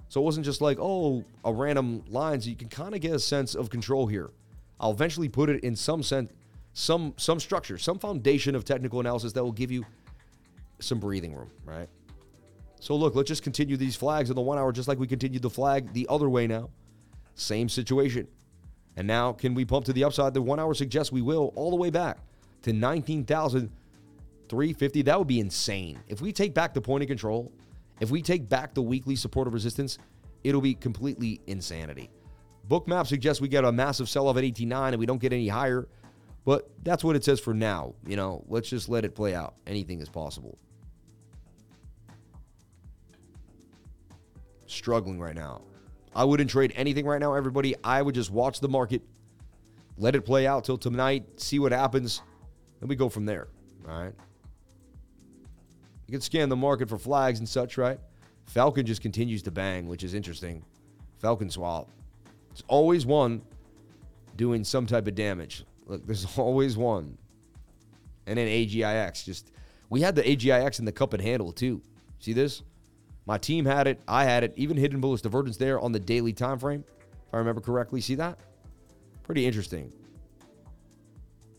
So it wasn't just like, oh, a random line. So you can kind of get a sense of control here. I'll eventually put it in some sense some some structure, some foundation of technical analysis that will give you some breathing room, right? So look, let's just continue these flags in the one hour, just like we continued the flag the other way now. Same situation. And now, can we pump to the upside? The one hour suggests we will all the way back to 19,350. That would be insane. If we take back the point of control, if we take back the weekly support of resistance, it'll be completely insanity. Bookmap suggests we get a massive sell off at 89 and we don't get any higher. But that's what it says for now. You know, let's just let it play out. Anything is possible. Struggling right now. I wouldn't trade anything right now, everybody. I would just watch the market, let it play out till tonight, see what happens, and we go from there. All right. You can scan the market for flags and such, right? Falcon just continues to bang, which is interesting. Falcon swap. It's always one doing some type of damage. Look, there's always one. And then AGIX just We had the AGIX in the cup and handle too. See this? My team had it. I had it. Even hidden bullish divergence there on the daily time frame, if I remember correctly. See that? Pretty interesting.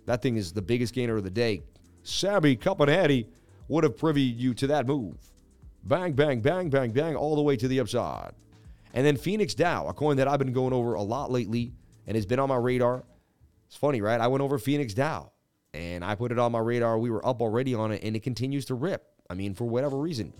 That thing is the biggest gainer of the day. Sammy Cup and Hattie would have privied you to that move. Bang, bang, bang, bang, bang, all the way to the upside. And then PhoenixDAO, a coin that I've been going over a lot lately and has been on my radar. It's funny, right? I went over PhoenixDAO and I put it on my radar. We were up already on it and it continues to rip. I mean, for whatever reason.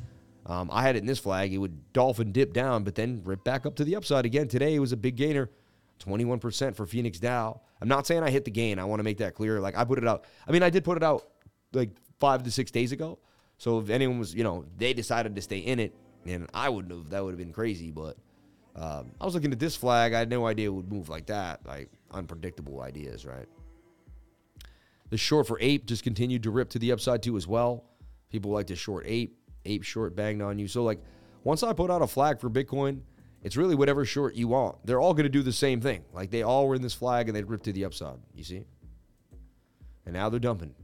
Um, I had it in this flag. It would dolphin dip down, but then rip back up to the upside again. Today it was a big gainer, 21% for PhoenixDAO. I'm not saying I hit the gain. I want to make that clear. Like I put it out. I mean, I did put it out like five to six days ago. So if anyone was, you know, they decided to stay in it, and I wouldn't have. That would have been crazy. But um, I was looking at this flag. I had no idea it would move like that. Like unpredictable ideas, right? The short for ape just continued to rip to the upside too as well. People like to short ape. Ape short banged on you. So like once I put out a flag for Bitcoin, it's really whatever short you want. They're all going to do the same thing. Like they all were in this flag and they ripped to the upside. You see? And now they're dumping.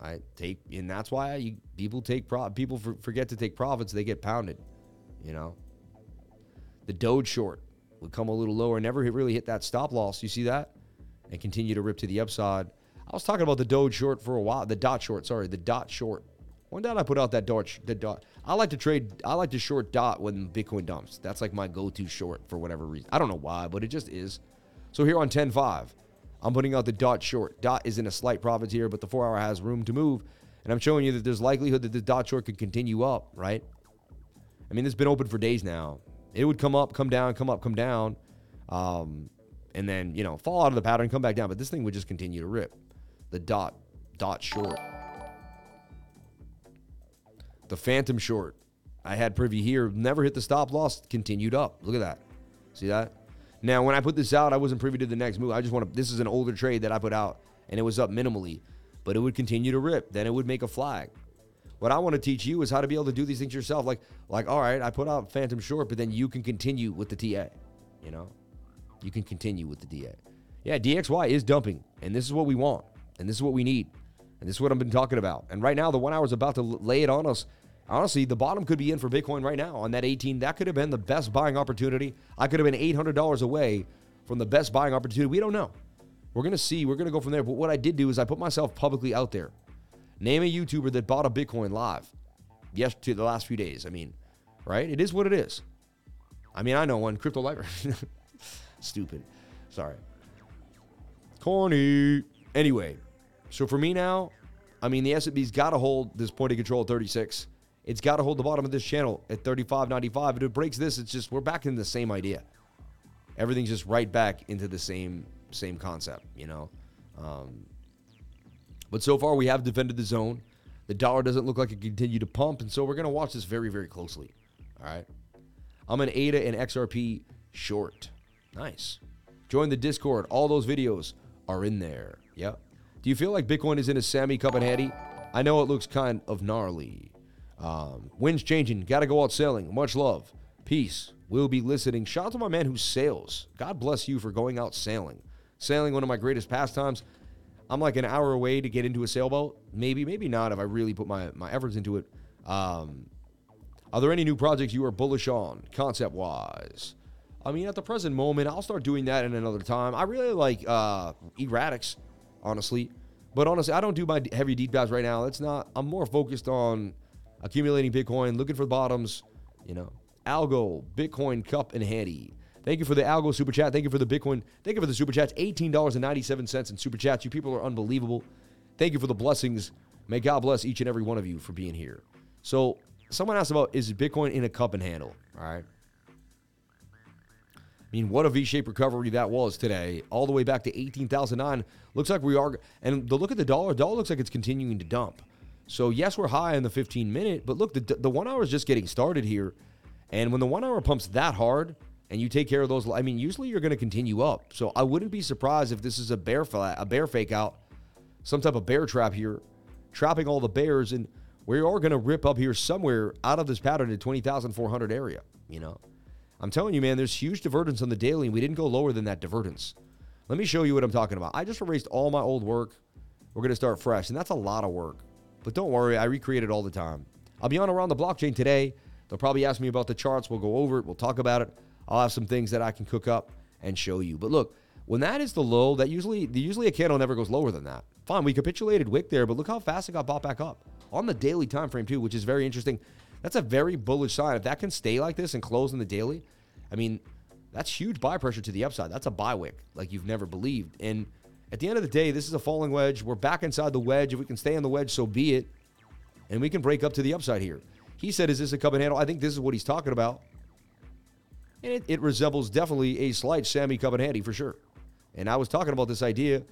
I take, and that's why you, people take pro, people for, forget to take profits. They get pounded. You know. The Doge short would come a little lower, never hit, really hit that stop loss. You see that, and continue to rip to the upside. I was talking about the Doge short for a while. The dot short, sorry, the dot short. When did I put out that dot? The dot. I like to trade. I like to short dot when Bitcoin dumps. That's like my go-to short for whatever reason. I don't know why, but it just is. So here on 10.5, I'm putting out the dot short. Dot is in a slight profit here, but the four hour has room to move. And I'm showing you that there's likelihood that the dot short could continue up, right? I mean, it's been open for days now. It would come up, come down, come up, come down, um, and then, you know, fall out of the pattern, come back down. But this thing would just continue to rip. The dot, dot short. The Fantom short. I had privy here, never hit the stop loss, continued up. Look at that. See that? Now, when I put this out, I wasn't privy to the next move. I just want to, this is an older trade that I put out, and it was up minimally, but it would continue to rip. Then it would make a flag. What I want to teach you is how to be able to do these things yourself. Like, like, all right, I put out Fantom Short, but then you can continue with the TA. You know, you can continue with the DA. Yeah, DXY is dumping, and this is what we want, and this is what we need, and this is what I've been talking about. And right now, the one hour is about to lay it on us. Honestly, the bottom could be in for Bitcoin right now on that 18. That could have been the best buying opportunity. I could have been $800 away from the best buying opportunity. We don't know. We're going to see. We're going to go from there. But what I did do is I put myself publicly out there. Name a YouTuber that bought a Bitcoin live. Yes, to the last few days. I mean, right? It is what it is. I mean, I know one, Crypto Lifer. Stupid. Sorry. Corny. Anyway, so for me now, I mean, the S&P's got to hold this point of control at 36. It's got to hold the bottom of this channel at 35.95. If it breaks this, it's just we're back in the same idea. Everything's just right back into the same same concept, you know. Um, but so far, we have defended the zone. The dollar doesn't look like it continue to pump, and so we're going to watch this very, very closely. All right. I'm an ADA and XRP short. Nice. Join the Discord. All those videos are in there. Yep. Do you feel like Bitcoin is in a Sammy cup and Hattie? I know it looks kind of gnarly. Um, wind's changing. Got to go out sailing. Much love. Peace. We'll be listening. Shout out to my man who sails. God bless you for going out sailing. Sailing, one of my greatest pastimes. I'm like an hour away to get into a sailboat. Maybe, maybe not if I really put my, my efforts into it. Um, are there any new projects you are bullish on, concept wise? I mean, at the present moment, I'll start doing that in another time. I really like uh, erratics, honestly. But honestly, I don't do my heavy deep dives right now. That's not. I'm more focused on accumulating Bitcoin, looking for the bottoms. You know, Algo, Bitcoin Cup and Handy. Thank you for the Algo super chat. Thank you for the Bitcoin. Thank you for the super chats. Eighteen dollars and ninety seven cents in super chats. You people are unbelievable. Thank you for the blessings. May God bless each and every one of you for being here. So, someone asked about is Bitcoin in a cup and handle? All right. I mean, what a V-shaped recovery that was today, all the way back to 18,009. Looks like we are, and the look at the dollar, dollar looks like it's continuing to dump. So yes, we're high in the 15 minute, but look, the, the one hour is just getting started here. And when the one hour pumps that hard and you take care of those, I mean, usually you're going to continue up. So I wouldn't be surprised if this is a bear flat, a bear fake out, some type of bear trap here, trapping all the bears. And we are going to rip up here somewhere out of this pattern to 20,400 area, you know? I'm telling you, man, there's huge divergence on the daily, and we didn't go lower than that divergence. Let me show you what I'm talking about. I just erased all my old work. We're going to start fresh, and that's a lot of work. But don't worry, I recreate it all the time. I'll be on around the blockchain today. They'll probably ask me about the charts. We'll go over it. We'll talk about it. I'll have some things that I can cook up and show you. But look, when that is the low, that usually usually a candle never goes lower than that. Fine, we capitulated wick there, but look how fast it got bought back up on the daily time frame too, which is very interesting. That's a very bullish sign. If that can stay like this and close in the daily, I mean, that's huge buy pressure to the upside. That's a buy wick like you've never believed. And at the end of the day, this is a falling wedge. We're back inside the wedge. If we can stay in the wedge, so be it. And we can break up to the upside here. He said, Is this a cup and handle? I think this is what he's talking about. And it, it resembles definitely a slight Sammy cup and handy for sure. And I was talking about this idea.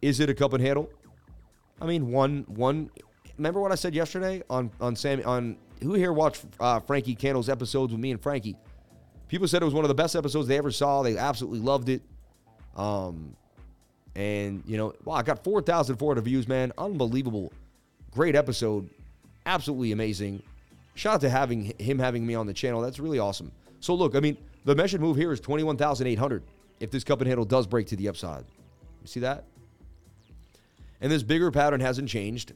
Is it a cup and handle? I mean, one one. Remember what I said yesterday on on Sammy on who here watched uh, Frankie Candle's episodes with me and Frankie? People said it was one of the best episodes they ever saw. They absolutely loved it. Um, and you know, wow, I got four thousand four hundred views, man, unbelievable, great episode, absolutely amazing. Shout out to having him having me on the channel. That's really awesome. So look, I mean, the measured move here is twenty one thousand eight hundred. If this cup and handle does break to the upside, you see that? And this bigger pattern hasn't changed.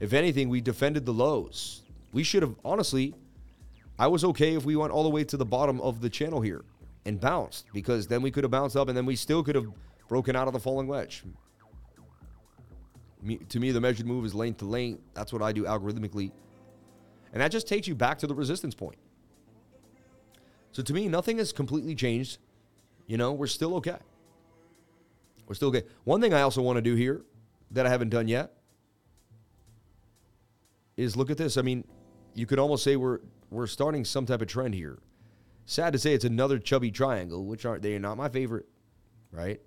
If anything, we defended the lows. We should have, honestly, I was okay if we went all the way to the bottom of the channel here and bounced because then we could have bounced up and then we still could have broken out of the falling wedge. Me, to me, the measured move is lane to lane. That's what I do algorithmically. And that just takes you back to the resistance point. So to me, nothing has completely changed. You know, we're still okay. We're still okay. One thing I also want to do here that I haven't done yet is look at this. I mean, you could almost say we're we're starting some type of trend here. Sad to say it's another chubby triangle, which aren't they are not my favorite, right?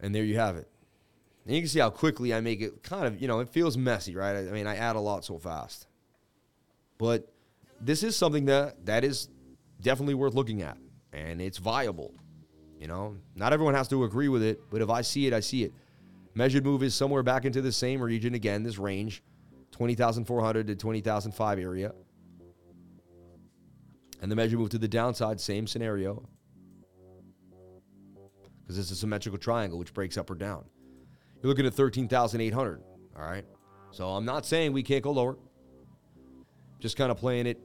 And there you have it. And you can see how quickly I make it kind of, you know, it feels messy, right? I, I mean, I add a lot so fast. But this is something that that is definitely worth looking at and it's viable. You know, not everyone has to agree with it, but if I see it, I see it. Measured move is somewhere back into the same region again, this range, 20,400 to 20,005 area. And the measured move to the downside, same scenario. Because it's a symmetrical triangle, which breaks up or down. You're looking at 13,800. All right. So I'm not saying we can't go lower. Just kind of playing it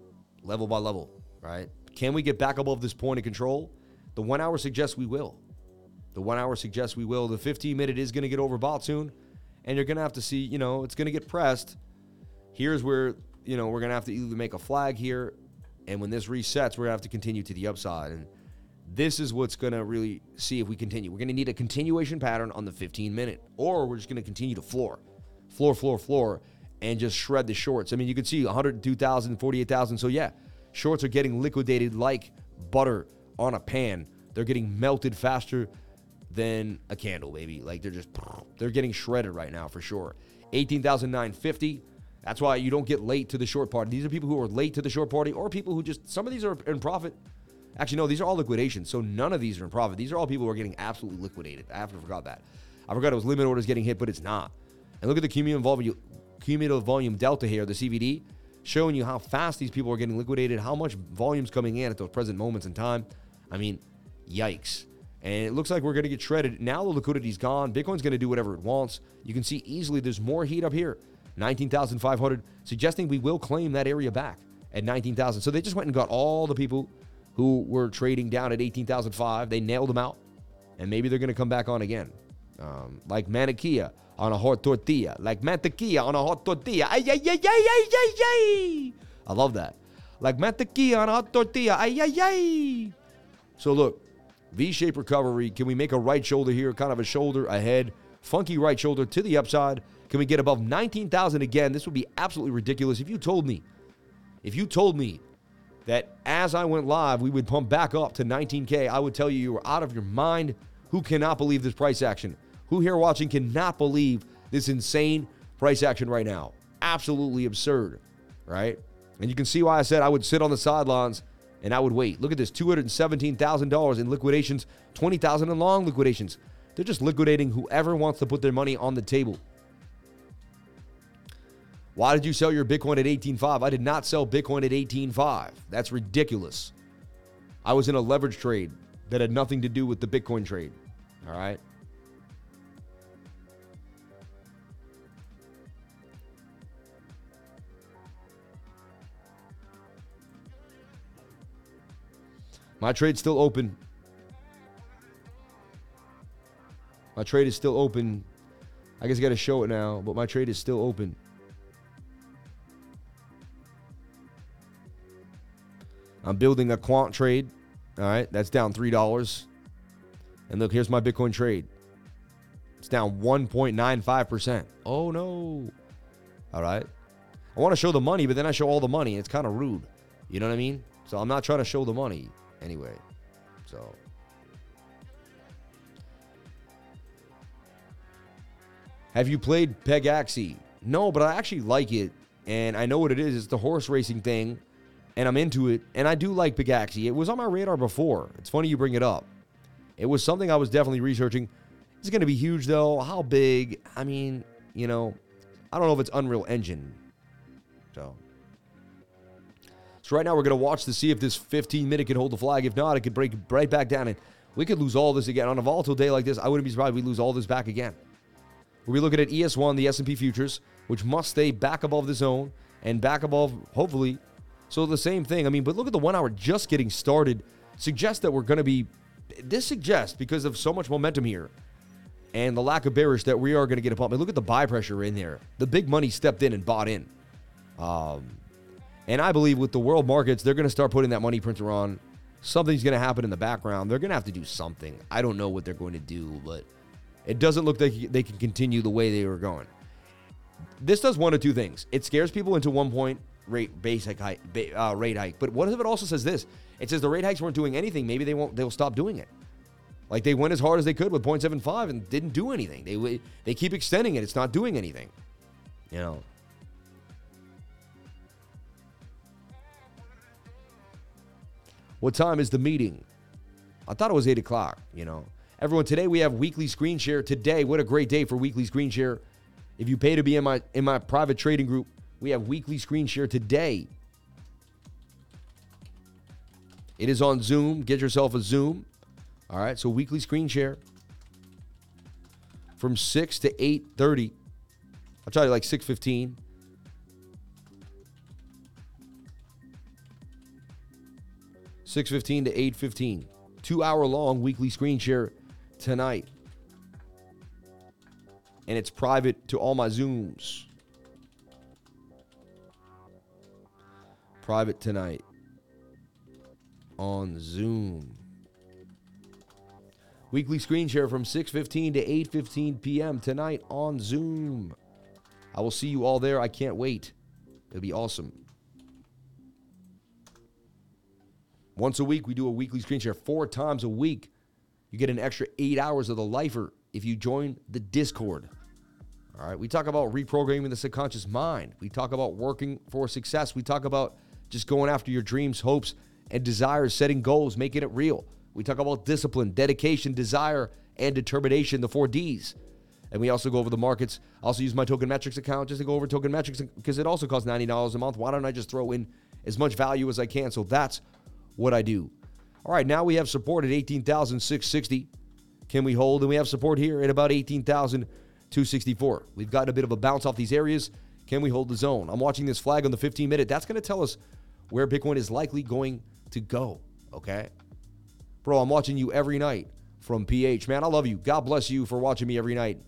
level by level, right? Can we get back above this point of control? The one hour suggests we will. The one hour suggests we will. The 15 minute is going to get overbought soon. And you're going to have to see, you know, it's going to get pressed. Here's where, you know, we're going to have to either make a flag here. And when this resets, we're going to have to continue to the upside. And this is what's going to really see if we continue. We're going to need a continuation pattern on the 15 minute, or we're just going to continue to floor, floor, floor, floor, and just shred the shorts. I mean, you can see 102,000, 48,000. So, yeah, shorts are getting liquidated like butter on a pan. They're getting melted faster than a candle, baby. Like they're just they're getting shredded right now for sure. 18,950. That's why you don't get late to the short party. These are people who are late to the short party or people who just some of these are in profit. Actually, no, these are all liquidations. So none of these are in profit. These are all people who are getting absolutely liquidated. I have to forgot that. I forgot it was limit orders getting hit, but it's not. And look at the cumulative volume, cumulative volume delta here, the CVD, showing you how fast these people are getting liquidated, how much volume's coming in at those present moments in time. I mean, yikes. And it looks like we're going to get shredded. Now the liquidity's gone. Bitcoin's going to do whatever it wants. You can see easily there's more heat up here. 19,500, suggesting we will claim that area back at 19,000. So they just went and got all the people who were trading down at 18,005. They nailed them out. And maybe they're going to come back on again. Um, like Manikia on a hot tortilla. Like mantequilla on a hot tortilla. Ay, ay, ay, ay, ay, ay, ay. I love that. Like mantequilla on a hot tortilla. Ay, ay, ay. So look, V-shaped recovery. Can we make a right shoulder here? Kind of a shoulder ahead. Funky right shoulder to the upside. Can we get above 19,000 again? This would be absolutely ridiculous. If you told me, if you told me that as I went live, we would pump back up to 19K, I would tell you you were out of your mind. Who cannot believe this price action? Who here watching cannot believe this insane price action right now? Absolutely absurd, right? And you can see why I said I would sit on the sidelines and I would wait. Look at this $217,000 in liquidations, 20,000 in long liquidations. They're just liquidating whoever wants to put their money on the table. Why did you sell your Bitcoin at 18.5? I did not sell Bitcoin at 18.5. That's ridiculous. I was in a leverage trade that had nothing to do with the Bitcoin trade. All right. My trade's still open. My trade is still open. I guess I got to show it now, but my trade is still open. I'm building a quant trade. All right, that's down $3. And look, here's my Bitcoin trade. It's down 1.95%. Oh no. All right. I want to show the money, but then I show all the money. It's kind of rude. You know what I mean? So I'm not trying to show the money anyway. So Have you played Pegaxy? No, but I actually like it and I know what it is. It's the horse racing thing and I'm into it and I do like Pegaxy. It was on my radar before. It's funny you bring it up. It was something I was definitely researching. It's going to be huge though. How big? I mean, you know, I don't know if it's Unreal Engine. So so right now we're going to watch to see if this 15 minute can hold the flag. If not, it could break right back down and we could lose all this again. On a volatile day like this, I wouldn't be surprised if we lose all this back again. We'll be looking at ES1, the S&P futures, which must stay back above the zone and back above, hopefully. So the same thing. I mean, but look at the one hour just getting started. Suggests that we're going to be, this suggests because of so much momentum here and the lack of bearish that we are going to get a pump. Look at the buy pressure in there. The big money stepped in and bought in. Um, and I believe with the world markets, they're going to start putting that money printer on. Something's going to happen in the background. They're going to have to do something. I don't know what they're going to do, but it doesn't look like they can continue the way they were going. This does one of two things. It scares people into one point rate basic hike, uh, rate hike. But what if it also says this? It says the rate hikes weren't doing anything. Maybe they won't. They'll stop doing it. Like they went as hard as they could with 0.75 and didn't do anything. They they keep extending it. It's not doing anything. You know. What time is the meeting? I thought it was 8 o'clock, you know. Everyone, today we have weekly screen share. Today, what a great day for weekly screen share. If you pay to be in my in my private trading group, we have weekly screen share today. It is on Zoom. Get yourself a Zoom. All right, so weekly screen share from 6 to 8:30. I'll try to like 6:15. Six fifteen to 8.15. Two hour long weekly screen share tonight, and it's private to all my Zooms. Private tonight on Zoom. Weekly screen share from 6:15 to 8:15 p.m. tonight on Zoom. I will see you all there. I can't wait. It'll be awesome. Once a week, we do a weekly screen share. Four times a week, you get an extra eight hours of the lifer if you join the Discord. All right, we talk about reprogramming the subconscious mind. We talk about working for success. We talk about just going after your dreams, hopes, and desires, setting goals, making it real. We talk about discipline, dedication, desire, and determination, the four D's. And we also go over the markets. I also use my Token Metrics account just to go over Token Metrics because it also costs $90 a month. Why don't I just throw in as much value as I can? So that's what I do. All right, now we have support at 18,660. Can we hold? And we have support here at about 18,264. We've gotten a bit of a bounce off these areas. Can we hold the zone? I'm watching this flag on the 15 minute. That's going to tell us where Bitcoin is likely going to go. Okay. Bro, I'm watching you every night from PH. Man, I love you. God bless you for watching me every night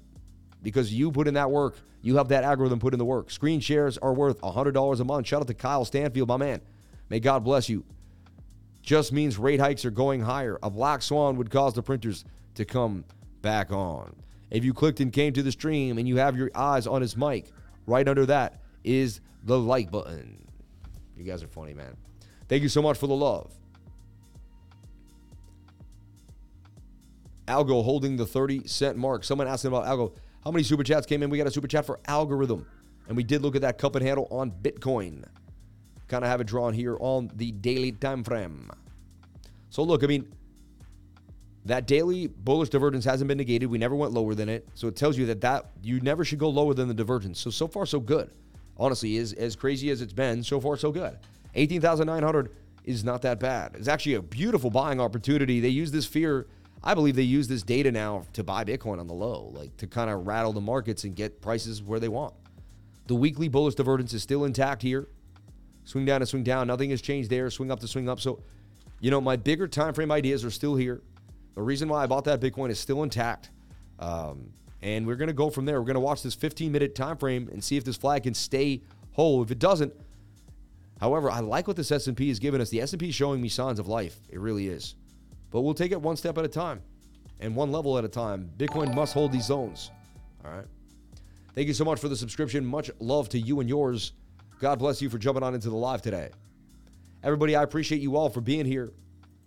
because you put in that work. You have that algorithm put in the work. Screen shares are worth $100 a month. Shout out to Kyle Stanfield, my man. May God bless you. Just means rate hikes are going higher. A black swan would cause the printers to come back on. If you clicked and came to the stream and you have your eyes on his mic, right under that is the like button. You guys are funny, man. Thank you so much for the love. Algo holding the 30 cent mark. Someone asked about Algo. How many super chats came in? We got a super chat for algorithm. And we did look at that cup and handle on Bitcoin. Kind of have it drawn here on the daily time frame. So look, I mean, that daily bullish divergence hasn't been negated. We never went lower than it. So it tells you that that you never should go lower than the divergence. So so far so good. Honestly, is as crazy as it's been, so far so good. 18,900 is not that bad. It's actually a beautiful buying opportunity. They use this fear I believe they use this data now to buy Bitcoin on the low, like to kind of rattle the markets and get prices where they want. The weekly bullish divergence is still intact here. Swing down to swing down. Nothing has changed there. Swing up to swing up. So You know, my bigger time frame ideas are still here. The reason why I bought that Bitcoin is still intact. Um, and we're going to go from there. We're going to watch this 15 minute time frame and see if this flag can stay whole. If it doesn't, however, I like what this S&P is giving us. The S&P is showing me signs of life. It really is. But we'll take it one step at a time and one level at a time. Bitcoin must hold these zones. All right. Thank you so much for the subscription. Much love to you and yours. God bless you for jumping on into the live today. Everybody, I appreciate you all for being here.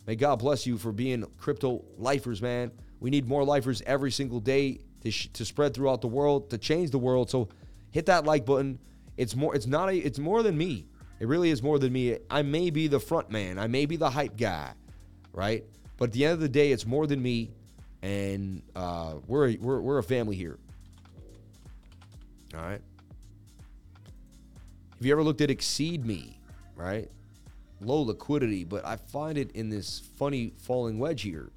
May God bless you for being crypto lifers, man. We need more lifers every single day to, sh- to spread throughout the world, to change the world. So hit that like button. It's more it's not a it's more than me. It really is more than me. I may be the front man. I may be the hype guy, right? But at the end of the day, it's more than me. And uh, we're, we're, we're a family here. All right. Have you ever looked at Exeedme, right? Low liquidity, but I find it in this funny falling wedge here.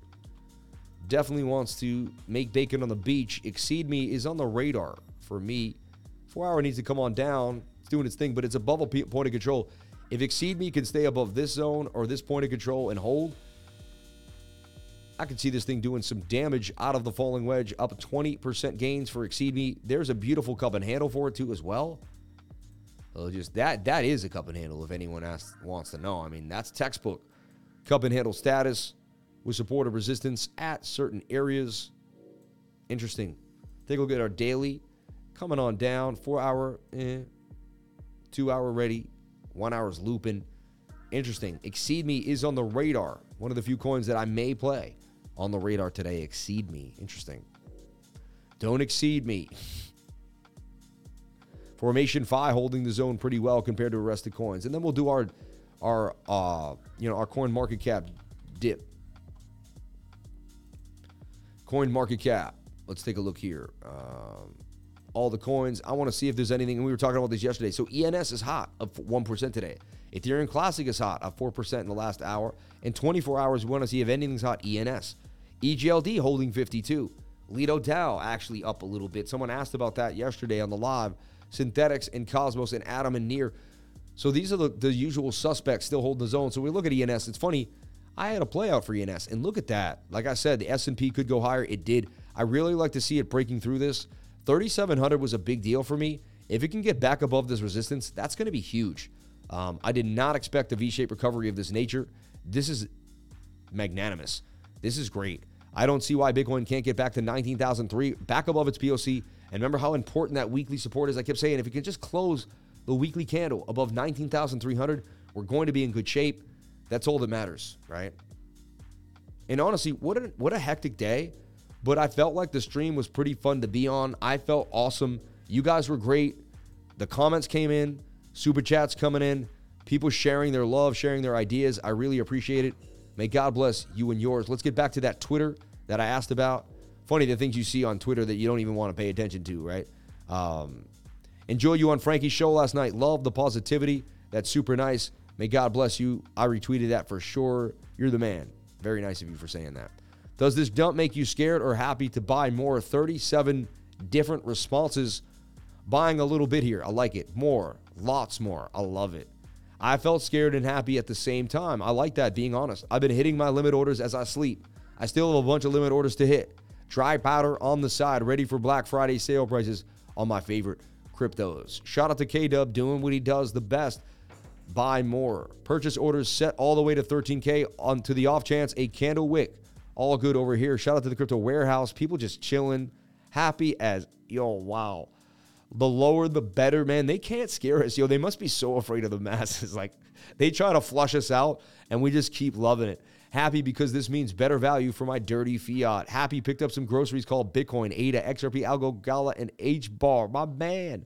Definitely wants to make bacon on the beach. Exeedme is on the radar for me. Four hour needs to come on down. It's doing its thing, but it's above a point of control. If Exeedme can stay above this zone or this point of control and hold, I can see this thing doing some damage out of the falling wedge, up 20% gains for Exceed Me. There's a beautiful cup and handle for it too as well. So just that that is a cup and handle if anyone asks, wants to know. I mean, that's textbook cup and handle status with support of resistance at certain areas. Interesting. Take a look at our daily coming on down. Four hour, eh, two hour ready, one hour's looping. Interesting. Exeedme is on the radar. One of the few coins that I may play on the radar today. Exeedme. Interesting. Don't exceed me. Formation Fi holding the zone pretty well compared to the rest of coins. And then we'll do our our uh you know our coin market cap dip. Coin market cap. Let's take a look here. Um, all the coins. I want to see if there's anything. And we were talking about this yesterday. So ENS is hot, up one percent today. Ethereum Classic is hot, up four percent in the last hour. In 24 hours, we want to see if anything's hot. ENS, EGLD holding 52. Lido DAO actually up a little bit. Someone asked about that yesterday on the live. Synthetix and Cosmos and Atom and Near. So these are the, the usual suspects still holding the zone. So we look at ENS. It's funny. I had a play out for ENS, and look at that. Like I said, the S&P could go higher. It did. I really like to see it breaking through this. 3,700 was a big deal for me. If it can get back above this resistance, that's going to be huge. Um, I did not expect a V-shaped recovery of this nature. This is magnanimous. This is great. I don't see why Bitcoin can't get back to 19,003, back above its POC. And remember how important that weekly support is. I kept saying if it can just close the weekly candle above 19,300, we're going to be in good shape. That's all that matters, right? And honestly, what a, what a hectic day. But I felt like the stream was pretty fun to be on. I felt awesome. You guys were great. The comments came in, super chats coming in, people sharing their love, sharing their ideas. I really appreciate it. May God bless you and yours. Let's get back to that Twitter that I asked about. Funny the things you see on Twitter that you don't even want to pay attention to, right? Um, enjoy you on Frankie's show last night. Love the positivity. That's super nice. May God bless you. I retweeted that for sure. You're the man. Very nice of you for saying that. Does this dump make you scared or happy to buy more? 37 different responses. Buying a little bit here. I like it. More. Lots more. I love it. I felt scared and happy at the same time. I like that, being honest. I've been hitting my limit orders as I sleep. I still have a bunch of limit orders to hit. Dry powder on the side, ready for Black Friday sale prices on my favorite cryptos. Shout out to K Dub doing what he does the best. Buy more. Purchase orders set all the way to 13K on to the off chance a candle wick. All good over here. Shout out to the crypto warehouse. People just chilling, happy as yo, wow. The lower the better, man. They can't scare us. Yo, they must be so afraid of the masses. Like they try to flush us out and we just keep loving it. Happy because this means better value for my dirty fiat. Happy picked up some groceries called Bitcoin, ADA, XRP, Algo, Gala, and H bar. My man.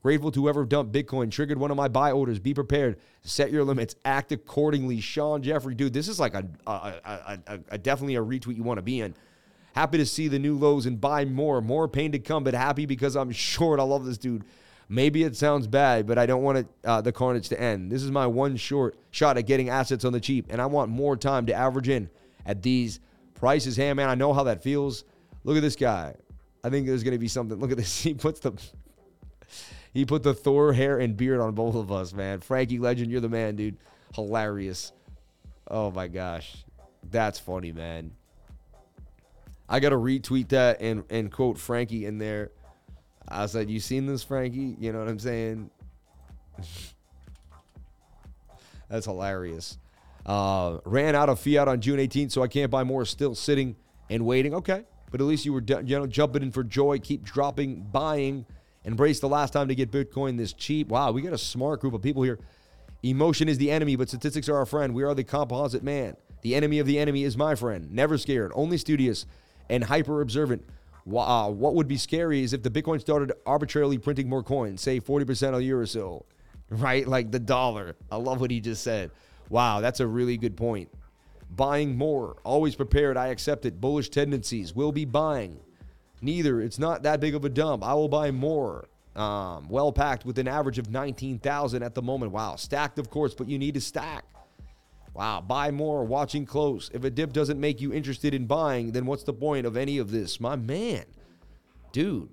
Grateful to whoever dumped Bitcoin, triggered one of my buy orders. Be prepared. Set your limits. Act accordingly. Sean Jeffrey, dude, this is like a, a, a, a, a definitely a retweet you want to be in. Happy to see the new lows and buy more. More pain to come, but happy because I'm short. I love this dude. Maybe it sounds bad, but I don't want it, uh, the carnage to end. This is my one short shot at getting assets on the cheap, and I want more time to average in at these prices. Hey, man, I know how that feels. Look at this guy. I think there's going to be something. Look at this. He puts the he put the Thor hair and beard on both of us, man. Frankie Legend, you're the man, dude. Hilarious. Oh my gosh. That's funny, man. I gotta retweet that and and quote Frankie in there. I said, "You seen this, Frankie? You know what I'm saying?" That's hilarious. Uh, ran out of fiat on June 18th, so I can't buy more. Still sitting and waiting. Okay, but at least you were you know jumping in for joy. Keep dropping, buying. Embrace the last time to get Bitcoin this cheap. Wow, we got a smart group of people here. Emotion is the enemy, but statistics are our friend. We are the composite man. The enemy of the enemy is my friend. Never scared, only studious and hyper observant. Uh, what would be scary is if the Bitcoin started arbitrarily printing more coins, say 40% a year or so, right? Like the dollar. I love what he just said. Wow, that's a really good point. Buying more, always prepared. I accept it. Bullish tendencies will be buying. Neither. It's not that big of a dump. I will buy more. Um, well packed with an average of 19,000 at the moment. Wow. Stacked, of course, but you need to stack. Wow. Buy more, watching close. If a dip doesn't make you interested in buying, then what's the point of any of this? My man. Dude.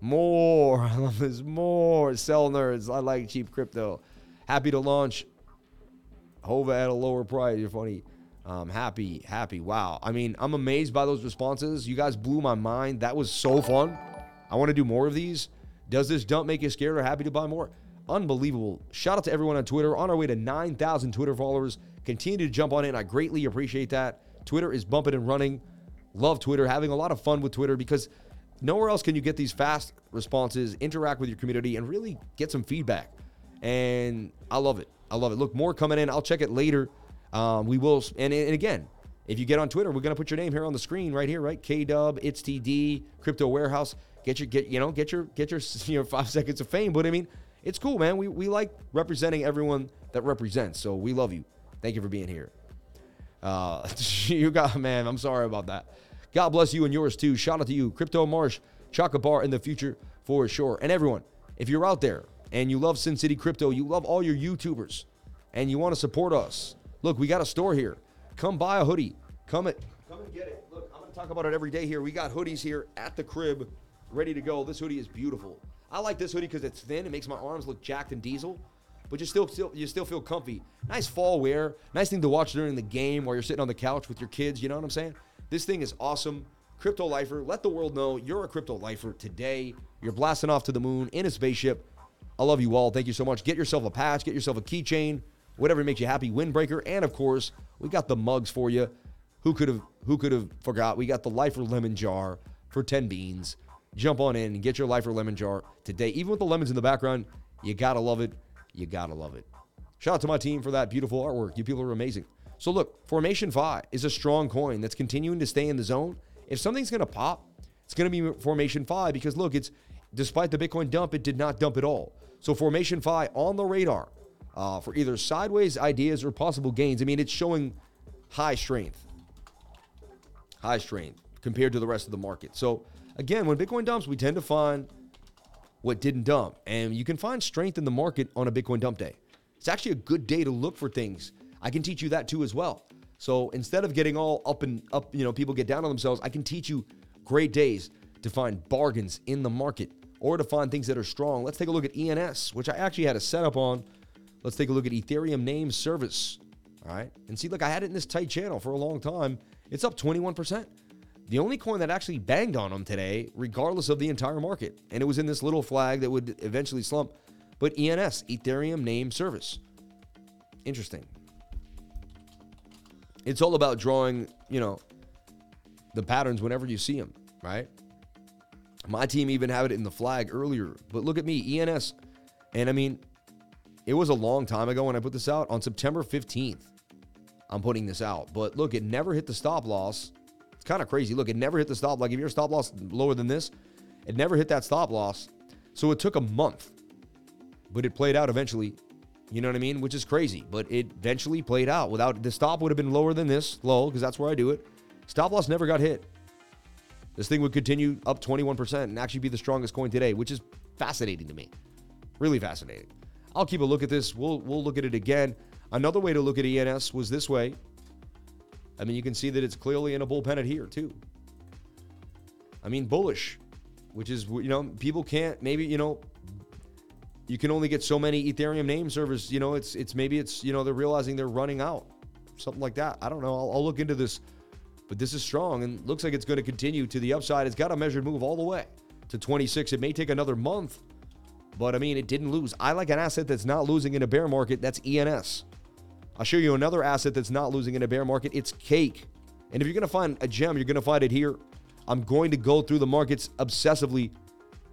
More. I love this. More. Sell nerds. I like cheap crypto. Happy to launch Hova at a lower price. You're funny. Um, happy, happy. Wow. I mean, I'm amazed by those responses. You guys blew my mind. That was so fun. I want to do more of these. Does this dump make you scared or happy to buy more? Unbelievable. Shout out to everyone on Twitter. On our way to 9,000 Twitter followers. Continue to jump on in. I greatly appreciate that. Twitter is bumping and running. Love Twitter. Having a lot of fun with Twitter because nowhere else can you get these fast responses, interact with your community, and really get some feedback. And I love it. I love it. Look, more coming in. I'll check it later. Um, we will. And, and again, if you get on Twitter, we're going to put your name here on the screen right here, right? K Dub, It's TD, Crypto Warehouse. Get your get you know get your get your you know five seconds of fame. But I mean, it's cool, man. We we like representing everyone that represents. So we love you. Thank you for being here. Uh, you got man. I'm sorry about that. God bless you and yours too. Shout out to you, Crypto Marsh, Chaka Bar in the future for sure. And everyone, if you're out there and you love Sin City Crypto, you love all your YouTubers, and you want to support us, look, we got a store here. Come buy a hoodie. Come it. Come and get it. Look, I'm gonna talk about it every day here. We got hoodies here at the crib ready to go. This hoodie is beautiful. I like this hoodie because it's thin. It makes my arms look jacked and diesel, but you still, still you still feel comfy. Nice fall wear. Nice thing to watch during the game while you're sitting on the couch with your kids. You know what I'm saying? This thing is awesome. Crypto lifer. Let the world know you're a crypto lifer today. You're blasting off to the moon in a spaceship. I love you all. Thank you so much. Get yourself a patch. Get yourself a keychain. Whatever makes you happy. Windbreaker. And of course, we got the mugs for you. Who could have who could have forgot? We got the lifer lemon jar for 10 beans jump on in and get your lifer lemon jar today. Even with the lemons in the background, you gotta love it. You gotta love it. Shout out to my team for that beautiful artwork. You people are amazing. So look, Formation 5 is a strong coin that's continuing to stay in the zone. If something's gonna pop, it's gonna be Formation 5 because look, it's despite the Bitcoin dump, it did not dump at all. So Formation 5 on the radar uh, for either sideways ideas or possible gains. I mean, it's showing high strength, high strength compared to the rest of the market. So again, when Bitcoin dumps, we tend to find what didn't dump. And you can find strength in the market on a Bitcoin dump day. It's actually a good day to look for things. I can teach you that too as well. So instead of getting all up and up, you know, people get down on themselves, I can teach you great days to find bargains in the market or to find things that are strong. Let's take a look at ENS, which I actually had a setup on. Let's take a look at Ethereum name service. All right. And see, look, I had it in this tight channel for a long time. It's up 21%. The only coin that actually banged on them today, regardless of the entire market, and it was in this little flag that would eventually slump, but ENS, Ethereum Name Service. Interesting. It's all about drawing, you know, the patterns whenever you see them, right? My team even had it in the flag earlier, but look at me, ENS. And I mean, it was a long time ago when I put this out on September 15th. I'm putting this out, but look, it never hit the stop loss kind of crazy. Look, it never hit the stop. Like if your stop loss lower than this, it never hit that stop loss. So it took a month, but it played out eventually. You know what I mean? Which is crazy, but it eventually played out. Without the stop would have been lower than this low because that's where I do it. Stop loss never got hit. This thing would continue up 21% and actually be the strongest coin today, which is fascinating to me. Really fascinating. I'll keep a look at this. We'll we'll look at it again. Another way to look at ENS was this way. I mean, you can see that it's clearly in a bull pennant here, too. I mean, bullish, which is, you know, people can't, maybe, you know, you can only get so many Ethereum name servers. You know, it's, it's maybe it's, you know, they're realizing they're running out. something like that. I don't know. I'll, I'll look into this, but this is strong and looks like it's going to continue to the upside. It's got a measured move all the way to 26. It may take another month, but I mean, it didn't lose. I like an asset that's not losing in a bear market. That's ENS. I'll show you another asset that's not losing in a bear market. It's cake. And if you're going to find a gem, you're going to find it here. I'm going to go through the markets obsessively.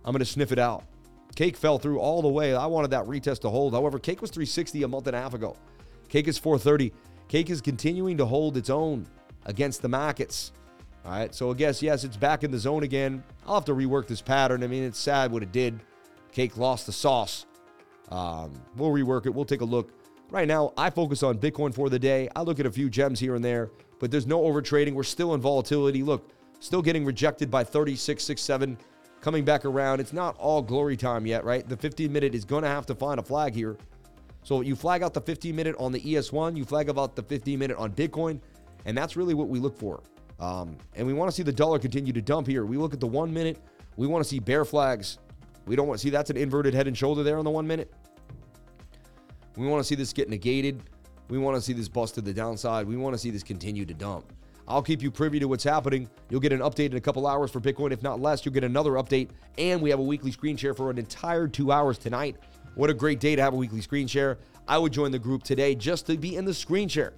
I'm going to sniff it out. Cake fell through all the way. I wanted that retest to hold. However, Cake was 360 a month and a half ago. Cake is 430. Cake is continuing to hold its own against the markets. All right. So I guess, yes, it's back in the zone again. I'll have to rework this pattern. I mean, it's sad what it did. Cake lost the sauce. Um, we'll rework it. We'll take a look. Right now, I focus on Bitcoin for the day. I look at a few gems here and there, but there's no overtrading. We're still in volatility. Look, still getting rejected by 36, 6, 7, coming back around. It's not all glory time yet, right? The 15 minute is going to have to find a flag here. So you flag out the 15 minute on the ES1, you flag about the 15 minute on Bitcoin, and that's really what we look for. Um, and we want to see the dollar continue to dump here. We look at the one minute, we want to see bear flags. We don't want to see that's an inverted head and shoulder there on the one minute. We want to see this get negated. We want to see this bust to the downside. We want to see this continue to dump. I'll keep you privy to what's happening. You'll get an update in a couple hours for Bitcoin. If not less, you'll get another update. And we have a weekly screen share for an entire two hours tonight. What a great day to have a weekly screen share. I would join the group today just to be in the screen share,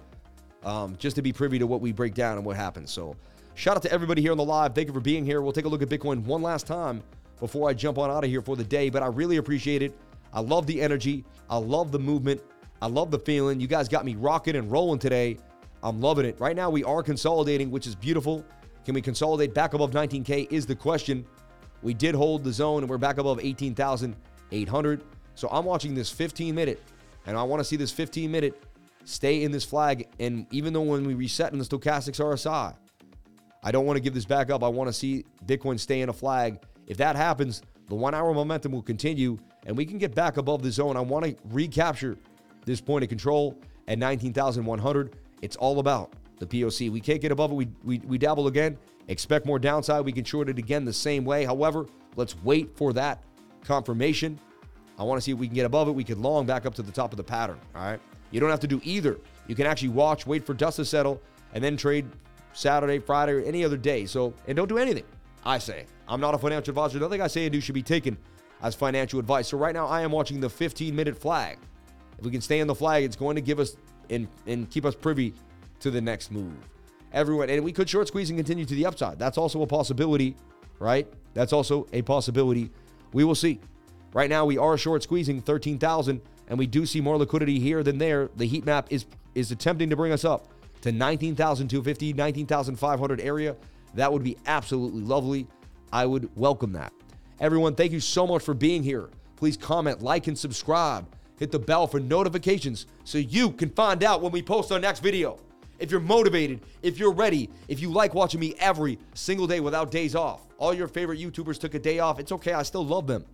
um, just to be privy to what we break down and what happens. So, shout out to everybody here on the live. Thank you for being here. We'll take a look at Bitcoin one last time before I jump on out of here for the day. But I really appreciate it. I love the energy. I love the movement. I love the feeling. You guys got me rocking and rolling today. I'm loving it. Right now, we are consolidating, which is beautiful. Can we consolidate back above 19K? Is the question. We did hold the zone and we're back above 18,800. So I'm watching this 15 minute and I want to see this 15 minute stay in this flag. And even though when we reset in the stochastics RSI, I don't want to give this back up. I want to see Bitcoin stay in a flag. If that happens, the one hour momentum will continue and we can get back above the zone. I want to recapture this point of control at 19,100. It's all about the POC. We can't get above it. We, we, we dabble again. Expect more downside. We can short it again the same way. However, let's wait for that confirmation. I want to see if we can get above it. We could long back up to the top of the pattern. All right. You don't have to do either. You can actually watch, wait for dust to settle, and then trade Saturday, Friday, or any other day. So, and don't do anything. I say. I'm not a financial advisor. Nothing I say and do should be taken as financial advice. So right now I am watching the 15 minute flag. If we can stay on the flag, it's going to give us and, and keep us privy to the next move. Everyone, and we could short squeeze and continue to the upside. That's also a possibility, right? That's also a possibility. We will see. Right now, we are short squeezing 13,000, and we do see more liquidity here than there. The heat map is is attempting to bring us up to 19,250, 19,500 area. That would be absolutely lovely. I would welcome that. Everyone, thank you so much for being here. Please comment, like, and subscribe. Hit the bell for notifications so you can find out when we post our next video. If you're motivated, if you're ready, if you like watching me every single day without days off, all your favorite YouTubers took a day off. It's okay, I still love them.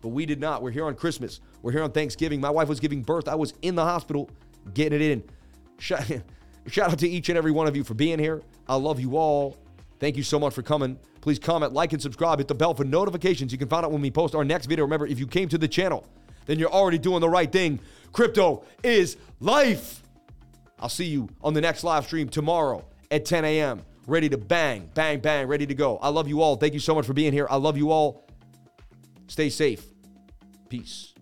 But we did not. We're here on Christmas. We're here on Thanksgiving. My wife was giving birth. I was in the hospital getting it in. Shout, out to each and every one of you for being here. I love you all. Thank you so much for coming. Please comment, like, and subscribe. Hit the bell for notifications. You can find out when we post our next video. Remember, if you came to the channel, then you're already doing the right thing. Crypto is life. I'll see you on the next live stream tomorrow at 10 a.m. Ready to bang, bang, bang, ready to go. I love you all. Thank you so much for being here. I love you all. Stay safe. Peace.